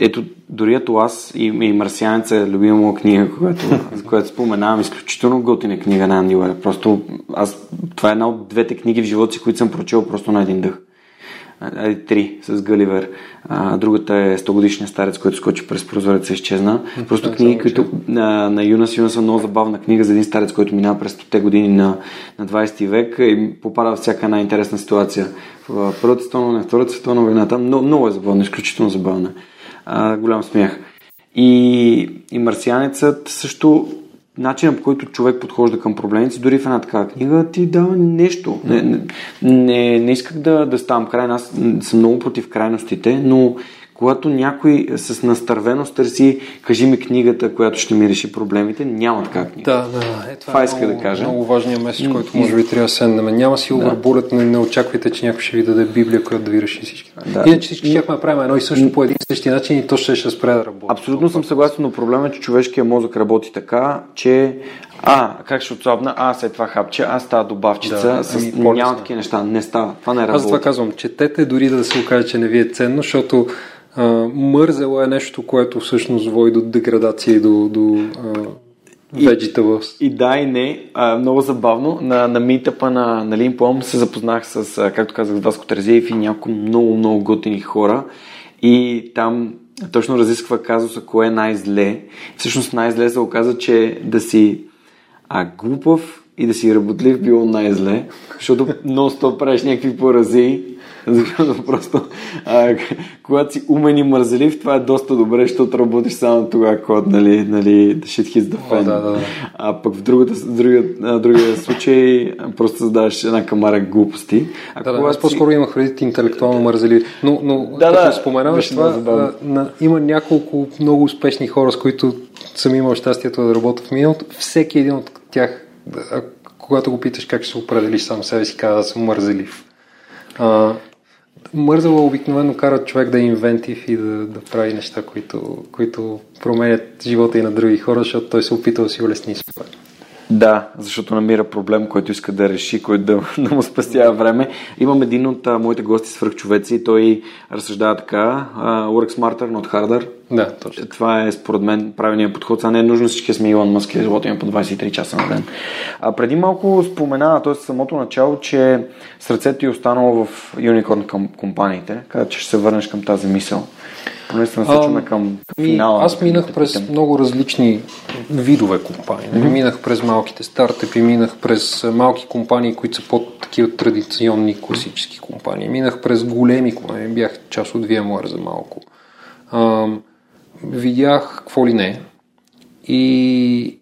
ето, дори ето аз и, и Марсианеца е любима му книга, която, за която споменавам, изключително готина книга на Анди Уер. Просто аз, това е една от двете книги в живота си, които съм прочел просто на един дъх. А, три с Галивер. А, другата е 100 годишния старец, който скочи през прозореца и изчезна. Просто книги, които на, на Юнас Юнас е много забавна книга за един старец, който минава през 100 години на, на 20 век и попада в всяка една интересна ситуация. В Първата световна, Втората световна война, там много, много е забавна, изключително забавна голям смях. И, и марсианецът също начинът по който човек подхожда към проблемите, дори в една такава книга, ти дава нещо. Не, не, не, не исках да, да ставам крайен, аз съм много против крайностите, но когато някой с настървеност търси, кажи ми книгата, която ще ми реши проблемите, няма така книга. Да, да. Е, това, това е иска много, да кажа. Много важният месец, който може би трябва да седнем. Няма си да. булет, но не очаквайте, че някой ще ви даде Библия, която да ви реши всички. Да. Иначе всички ще направим едно и също по един същи начин и то ще, ще спре да работи. Абсолютно съм съгласен, но проблемът е, че човешкият мозък работи така, че А, как ще отслабна? А, след това хапче, аз става добавчица, Да, с... ами, няма такива неща, не става. Това не работи. Аз това казвам, четете дори да се окаже, че не ви е ценно, защото а, мързело е нещо, което всъщност води до деградация и до, до а, vegetables. И да, и не. А, много забавно. На, на митъпа на, на Лимплом се запознах с, както казах, с Васко Терзиев и няколко много, много готини хора. И там точно разисква казуса, кое е най-зле. Всъщност най-зле се оказа, че да си а, глупав и да си работлив било най-зле, защото нон-стоп правиш някакви порази, защото просто а, когато си умен и мързелив, това е доста добре, защото работиш само тогава, когато нали, нали, shit hits the О, fan. да, да, да. А пък в другата, другия, другия случай просто създаваш една камара глупости. А Да, да, аз по-скоро имах предвид интелектуално мързеливи. Но, но Да, да, споменаваш това, много забавно. а, на, има няколко много успешни хора, с които съм имал щастието да работя в миналото. Всеки един от тях, когато го питаш как ще се определиш сам себе си, казва да съм мързелив. А, мързела обикновено кара човек да е инвентив и да, да прави неща, които, които променят живота и на други хора, защото той се опитва да си улесни своя. Да, защото намира проблем, който иска да реши, който да, да му спестява време. Имам един от а, моите гости свръхчовеци и той разсъждава така. а, work smarter, not harder. Да, точно. Това е според мен правилният подход. Сега не е нужно всички сме Илон Мъск и да работим по 23 часа на ден. А преди малко спомена, т.е. самото начало, че сърцето ти е останало в юникорн към компаниите. Каза, че ще се върнеш към тази мисъл. Поне се насочваме Ам, към, към финала. аз минах през питам. много различни видове компании. Mm-hmm. Минах през малките стартъпи, минах през а, малки компании, които са под такива традиционни класически компании. Минах през големи компании, бях част от VMware за малко. Ам, видях какво ли не. И,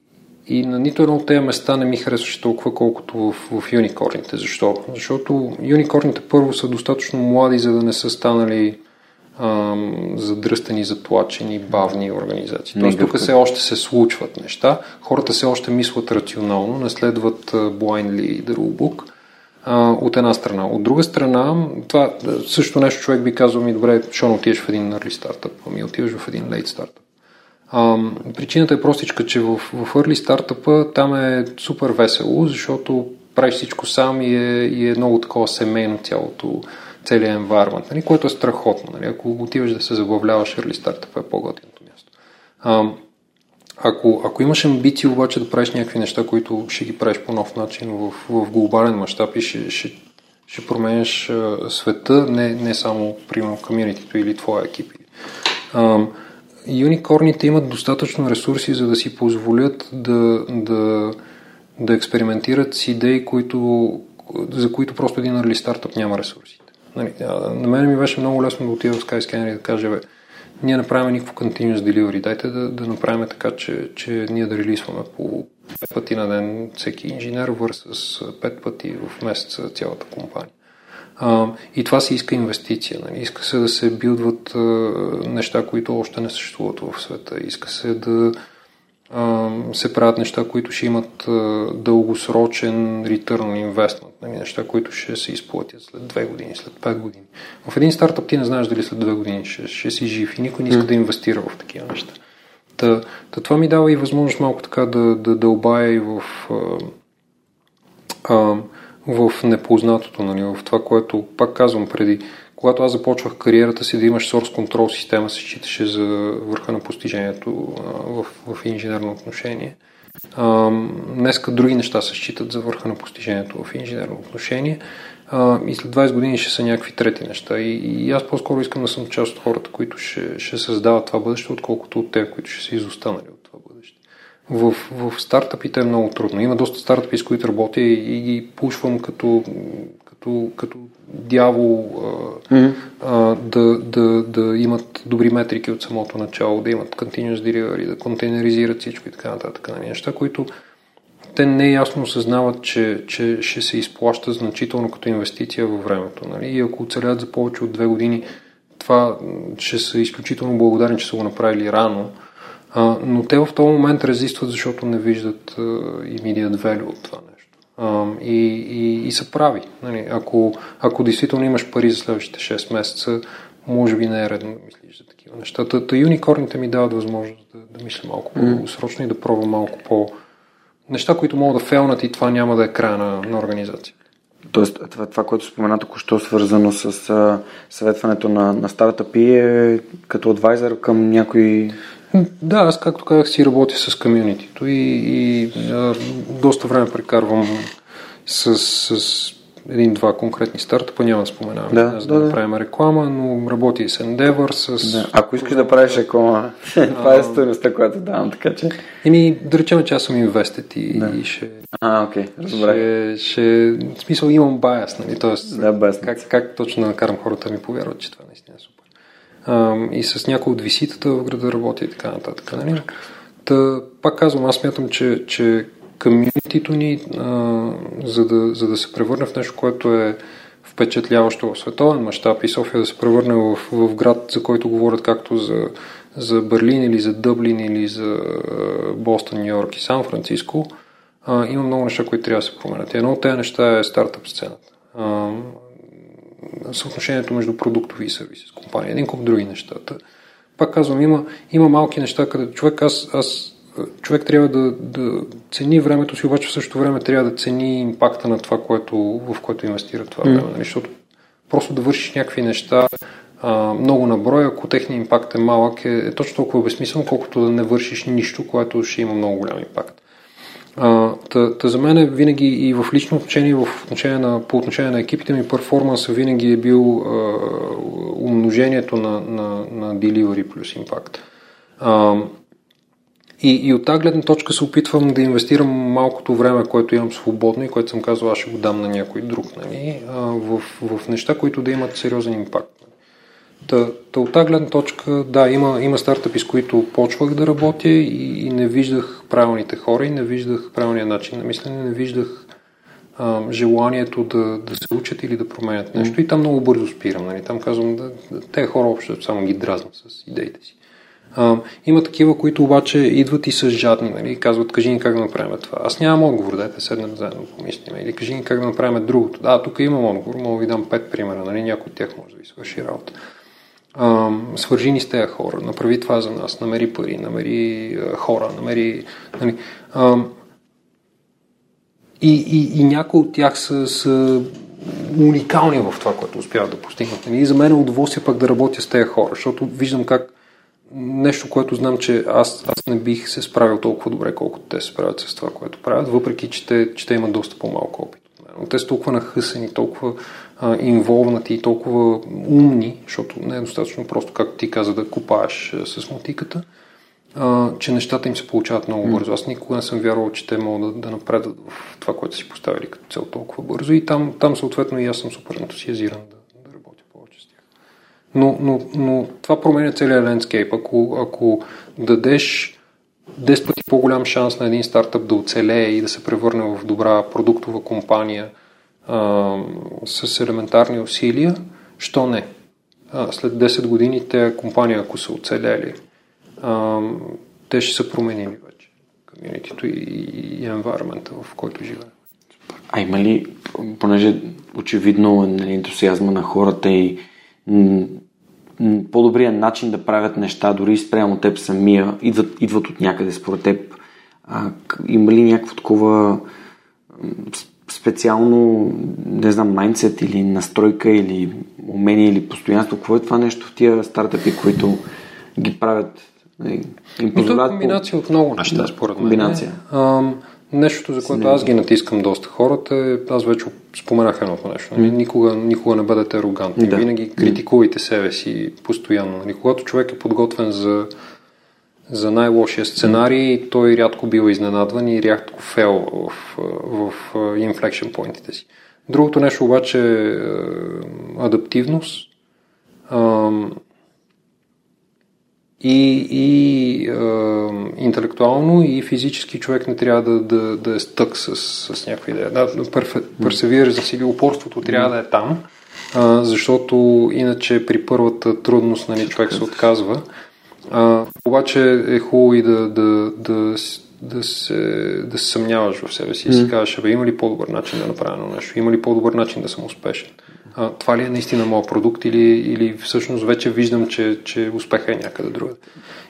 и на нито едно от тези места не ми харесваше толкова, колкото в, в юникорните. Защо? Защото юникорните първо са достатъчно млади, за да не са станали ам, задръстени, затлачени, бавни организации. Тоест тук все още се случват неща, хората все още мислят рационално, не следват а, blindly the rulebook, от една страна. От друга страна, това също нещо човек би казал ми, добре, що не отидеш в един early startup, ами отиваш в един late. Ам, причината е простичка, че в, в early стартъпа там е супер весело, защото правиш всичко сам и е, и е много такова семейно цялото, целият environment, нали, което е страхотно. Нали. Ако отиваш да се забавляваш, early стартъпа е по-готиното място. Ам, ако, ако имаш амбиции обаче да правиш някакви неща, които ще ги правиш по нов начин в, в глобален мащаб и ще, ще, ще променяш а, света, не, не само, примерно, комьюнитито или твоя екип. Ам, юникорните имат достатъчно ресурси, за да си позволят да, да, да експериментират с идеи, които, за които просто един early стартъп няма ресурсите. Нали, на мен ми беше много лесно да отида в Skyscanner и да кажа, бе, ние не правим никакво continuous delivery. Дайте да, да направим така, че, че ние да релисваме по пет пъти на ден всеки инженер върс пет пъти в месеца цялата компания. А, и това си иска инвестиция. Нали? Иска се да се билдват а, неща, които още не съществуват в света. Иска се да се правят неща, които ще имат дългосрочен return on investment. Нали? Неща, които ще се изплатят след 2 години, след 5 години. В един стартъп ти не знаеш дали след 2 години ще, ще си жив и никой не иска да инвестира в такива неща. Та, та това ми дава и възможност малко така да, да дълбая и в а, в непознатото, нали, в това, което, пак казвам преди, когато аз започвах кариерата си да имаш source control система, се считаше за върха на постижението в, в инженерно отношение. А, днеска други неща се считат за върха на постижението в инженерно отношение а, и след 20 години ще са някакви трети неща. И, и аз по-скоро искам да съм част от хората, които ще, ще създават това бъдеще, отколкото от те, които ще са изостанали от това бъдеще. В, в стартъпите е много трудно. Има доста стартъпи, с които работя и, и ги пушвам като, като, като дявол а, mm-hmm. а, да, да, да имат добри метрики от самото начало, да имат continuous delivery, да контейнеризират всичко и така нататък. Нали? Неща, които те не ясно осъзнават, че, че ще се изплаща значително като инвестиция във времето. Нали? И ако оцелят за повече от две години, това ще са изключително благодарни, че са го направили рано. А, но те в този момент резистват, защото не виждат а, immediate value от това нещо. И, и, и са прави. Нали? Ако, ако действително имаш пари за следващите 6 месеца, може би не е редно да мислиш за такива неща. Та, та юникорните ми дават възможност да, да мисля малко по-дългосрочно и да пробвам малко по, неща, които могат да фелнат и това няма да е края на, на организация. Тоест, това, това което спомена току-що, свързано с а, съветването на, на стартъпи е като адвайзър към някои... Да, аз както казах си работя с комьюнитито и, и а, доста време прекарвам с, с един-два конкретни стартъпа, няма да споменавам, Да, за да, да, да. направим реклама, но работи и с Endeavor, с... Да. Ако искаш да правиш реклама, това е стоеността, която давам, така че... Еми, да речем, че аз съм инвестит и, Да. и ще, А, окей, разбрах. ще, ще... В смисъл имам байас, нали? Тоест, Да, байас. как, как точно да накарам хората да ми повярват, че това наистина е. И с някои от виситата в града работя и така нататък. Нали? Та, пак казвам, аз смятам, че, че комьюнитито ни, а, за, да, за да се превърне в нещо, което е впечатляващо в световен мащаб и София да се превърне в, в град, за който говорят както за, за Берлин или за Дъблин или за Бостон, Нью Йорк и Сан Франциско, има много неща, които трябва да се променят. Едно от тези неща е стартъп сцената. А, съотношението между продуктови и сервиси компания. Един куп други нещата. Пак казвам, има, има малки неща, където човек, аз, аз, човек трябва да, да цени времето си, обаче в същото време трябва да цени импакта на това, което, в което инвестира това време. Нали? Защото просто да вършиш някакви неща а, много на брой, ако техният импакт е малък, е, е точно толкова безсмислено, колкото да не вършиш нищо, което ще има много голям импакт. А, та, та за мен винаги и в лично отношение, в отношение на, по отношение на екипите ми, перформанса винаги е бил а, умножението на, на, на delivery плюс импакт. И, и от тази гледна точка се опитвам да инвестирам малкото време, което имам свободно и което съм казал, аз ще го дам на някой друг, нали, а, в, в неща, които да имат сериозен импакт. Та, та от тази гледна точка, да, има, има стартъпи, с които почвах да работя и, и не виждах правилните хора и не виждах правилния начин на мислене, не виждах а, желанието да, да се учат или да променят нещо. И там много бързо спирам. Нали? Там казвам, да, те хора общо само ги дразнат с идеите си. А, има такива, които обаче идват и са жадни, нали? казват, кажи ни как да направим това. Аз нямам отговор, дайте седнем заедно помислим. Или кажи ни как да направим другото. Да, тук имам отговор, мога да ви дам пет примера, нали? някой от тях може да ви свърши работа. Свържи ни с тези хора, направи това за нас, намери пари, намери хора, намери... Нали? А, и, и, и някои от тях са, са уникални в това, което успяват да постигнат. Нали? И за мен е удоволствие пък да работя с тези хора, защото виждам как нещо, което знам, че аз, аз не бих се справил толкова добре, колкото те се справят с това, което правят, въпреки че те, че те имат доста по-малко опит. Но те са толкова нахъсани, толкова а, инволвнати и толкова умни, защото не е достатъчно просто, както ти каза, да купаеш с мотиката, а, че нещата им се получават много бързо. Аз никога не съм вярвал, че те могат да, да напредат в това, което си поставили като цел толкова бързо. И там, там съответно и аз съм супер ентусиазиран да, да работя повече с тях. Но, но, но това променя целият лендскейп. Ако, ако дадеш 10 пъти по-голям шанс на един стартъп да оцелее и да се превърне в добра продуктова компания а, с елементарни усилия, що не? А, след 10 години те компания, ако са оцелели, а, те ще са променили вече комьюнитито и, и environment, в който живеем. А има ли, понеже очевидно нали, ентусиазма на хората и м- м- по-добрият начин да правят неща, дори спрямо теб самия, идват, идват от някъде според теб. А, има ли някакво такова специално, не знам, майндсет или настройка или умение или постоянство? Какво е това нещо в тия стартъпи, които ги правят? нали, Им И то е позволяват по- комбинация от много неща, Да, според мен. комбинация. Нещото, за което аз ги натискам доста хората, е, аз вече споменах едното нещо. Нали? Никога, никога не бъдете арогантни. Да. Винаги критикувайте себе си постоянно. Нали? Когато човек е подготвен за, за най-лошия сценарий, той рядко бива изненадван и рядко фел в, в, в inflection поинтите си. Другото нещо обаче е адаптивност. Ам, и, и е, интелектуално, и физически човек не трябва да, да, да е стък с, с някаква идея. Да, персевирането или упорството трябва да е там, а, защото иначе при първата трудност нали, човек се отказва. А, обаче е хубаво и да, да, да, да, се, да се съмняваш в себе си и си кажеш, бе, има ли по-добър начин да направя едно нещо, има ли по-добър начин да съм успешен. а, това ли е наистина моят продукт или, или всъщност вече виждам, че, че успеха е някъде другаде.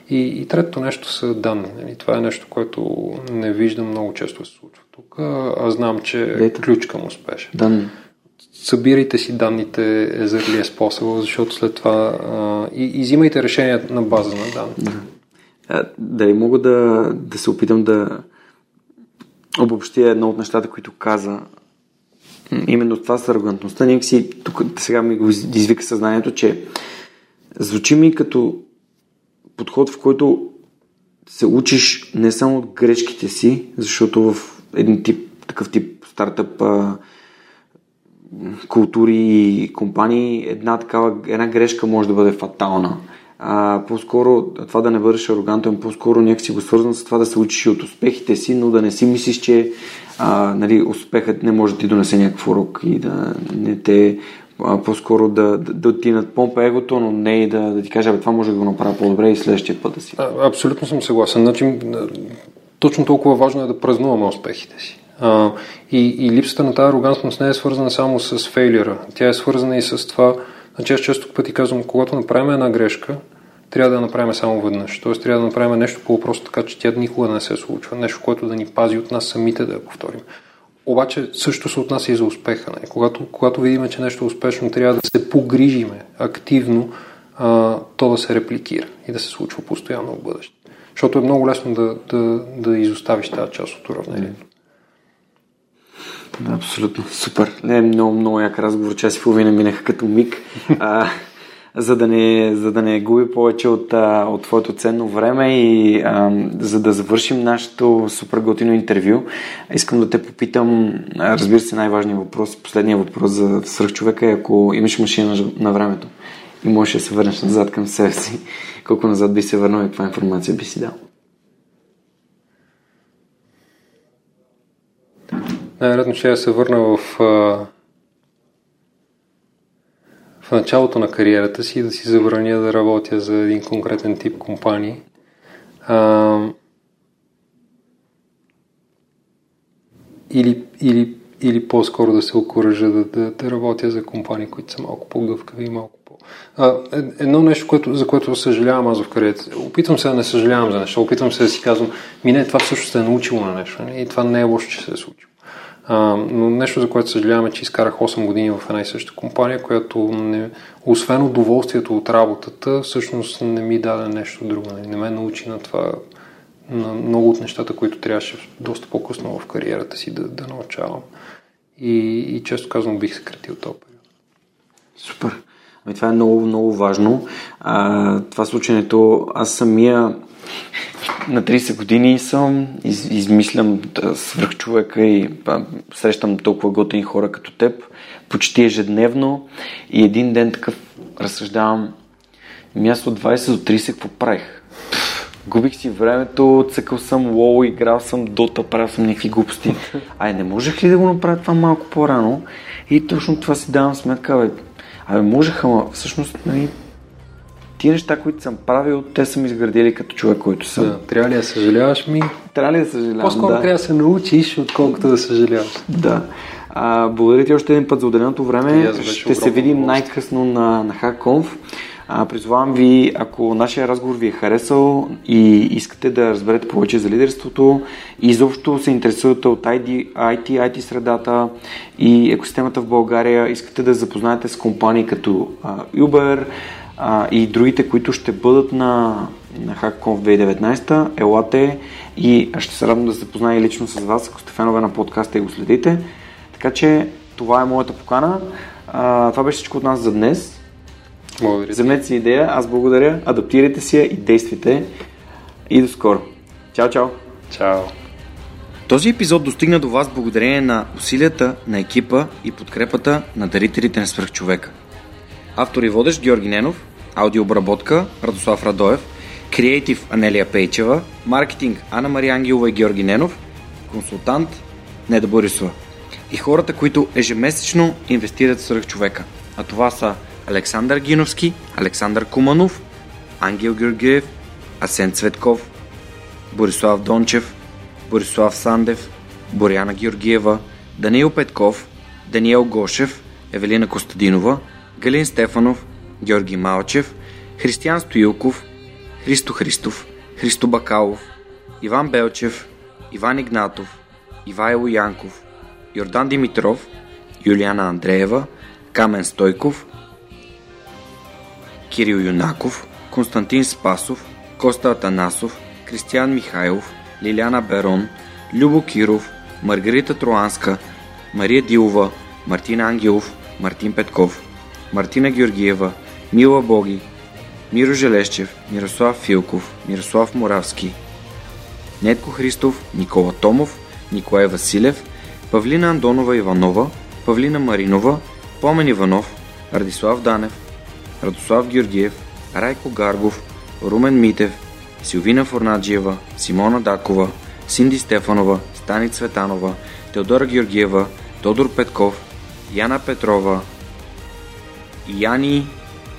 И, и третото нещо са данни. Нали? Това е нещо, което не виждам много често се случва тук, а знам, че е ключ към успех. Данни. Събирайте си данните за е способа, защото след това а, и, и взимайте решения на база на данните. Да. Дали мога да, да се опитам да обобщя едно от нещата, които каза. Именно това с арогантността. Някакси тук сега ми го извика съзнанието, че звучи ми като подход, в който се учиш не само от грешките си, защото в един тип, такъв тип стартъп а, култури и компании, една такава, една грешка може да бъде фатална. А, по-скоро това да не бъдеш арогантен, по-скоро някакси го свързан с това да се учиш от успехите си, но да не си мислиш, че а, нали, успехът не може да ти донесе някакъв урок и да не те а, по-скоро да, да, да ти надпомпа егото, но не и да, да ти кажа, това може да го направя по-добре и следващия път да си. А, абсолютно съм съгласен. Значи, точно толкова важно е да празнуваме успехите си. А, и, и липсата на тази арогантност не е свързана само с фейлера. Тя е свързана и с това, значи аз често пъти казвам, когато направим една грешка, трябва да я направим само веднъж. Тоест трябва да направим нещо по въпроса така, че тя никога не се случва. Нещо, което да ни пази от нас самите да я повторим. Обаче също се отнася и за успеха. Не? Когато, когато видим, че нещо е успешно, трябва да се погрижиме активно а, то да се репликира и да се случва постоянно в бъдеще. Защото е много лесно да, да, да изоставиш тази част от уравнението. Абсолютно. Супер. Не, много, много як разговор. Час и половина минаха като миг. А, за да не, за да не губи повече от, от твоето ценно време и а, за да завършим нашето супер готино интервю, искам да те попитам, разбира се, най-важният въпрос, последният въпрос за свръхчовека е ако имаш машина на времето и можеш да се върнеш назад към себе си, колко назад би се върнал и каква информация би си дал? Най-вероятно ще я се върна в, в началото на кариерата си и да си забраня да работя за един конкретен тип компании. А, или, или, или по-скоро да се окоръжа да, да, да работя за компании, които са малко по-гъвкави и малко по... А, е, едно нещо, което, за което съжалявам аз в кариерата. Опитвам се да не съжалявам за нещо. Опитвам се да си казвам, ми не, това всъщност е научило на нещо. И това не е лошо, че се е случило. А, но нещо, за което съжаляваме, че изкарах 8 години в една и съща компания, която не, освен удоволствието от работата, всъщност не ми даде нещо друго. Не, не ме научи на това, на много от нещата, които трябваше доста по-късно в кариерата си да, да научавам. И, и често казвам, бих съкратил този период. Супер. Ами това е много, много важно. А, това слученето, аз самия на 30 години съм, из, измислям да свърх човека и а, срещам толкова готини хора като теб, почти ежедневно и един ден такъв разсъждавам място от 20 до 30 какво правих. Губих си времето, цъкал съм лоу, играл съм дота, правил съм някакви глупости. Ай, не можех ли да го направя това малко по-рано? И точно това си давам сметка, бе. Абе, можех, ама всъщност, нали, Тия неща, които съм правил, те са ми изградили като човек, който съм. Да, трябва ли да съжаляваш ми? Трябва ли да съжалявам, По-скоро да. трябва да се научиш, отколкото да съжаляваш. Да. А, благодаря ти още един път за отделеното време. Ще се видим най-късно на, на HackConf. А, призвавам ви, ако нашия разговор ви е харесал и искате да разберете повече за лидерството и изобщо се интересувате от IT, IT, IT средата и екосистемата в България, искате да запознаете с компании като а, Uber, а, и другите, които ще бъдат на, на HackConf 2019, елате и ще се радвам да се позная лично с вас, ако сте фенове на подкаста и го следите. Така че това е моята покана. А, това беше всичко от нас за днес. Благодаря. Вземете си идея, аз благодаря, адаптирайте си я и действайте. И до скоро. Чао, чао! Чао! Този епизод достигна до вас благодарение на усилията на екипа и подкрепата на дарителите на свръхчовека. Автор и водещ Георги Ненов, аудиообработка Радослав Радоев, креатив Анелия Пейчева, маркетинг Ана Мария Ангелова и Георги Ненов, консултант Неда Борисова и хората, които ежемесечно инвестират в човека. А това са Александър Гиновски, Александър Куманов, Ангел Георгиев, Асен Цветков, Борислав Дончев, Борислав Сандев, Боряна Георгиева, Даниил Петков, Даниел Гошев, Евелина Костадинова, Галин Стефанов, Георги Малчев, Християн Стоилков, Христо Христов, Христо Бакалов, Иван Белчев, Иван Игнатов, Ивайло Янков, Йордан Димитров, Юлиана Андреева, Камен Стойков, Кирил Юнаков, Константин Спасов, Коста Атанасов, Кристиян Михайлов, Лиляна Берон, Любо Киров, Маргарита Троанска, Мария Дилова, Мартин Ангелов, Мартин Петков, Мартина Георгиева, Мила Боги, Миро Желещев, Мирослав Филков, Мирослав Моравски, Нетко Христов, Никола Томов, Николай Василев, Павлина Андонова Иванова, Павлина Маринова, Помен Иванов, Радислав Данев, Радослав Георгиев, Райко Гаргов, Румен Митев, Силвина Форнаджиева, Симона Дакова, Синди Стефанова, Стани Цветанова, Теодора Георгиева, Тодор Петков, Яна Петрова, Яни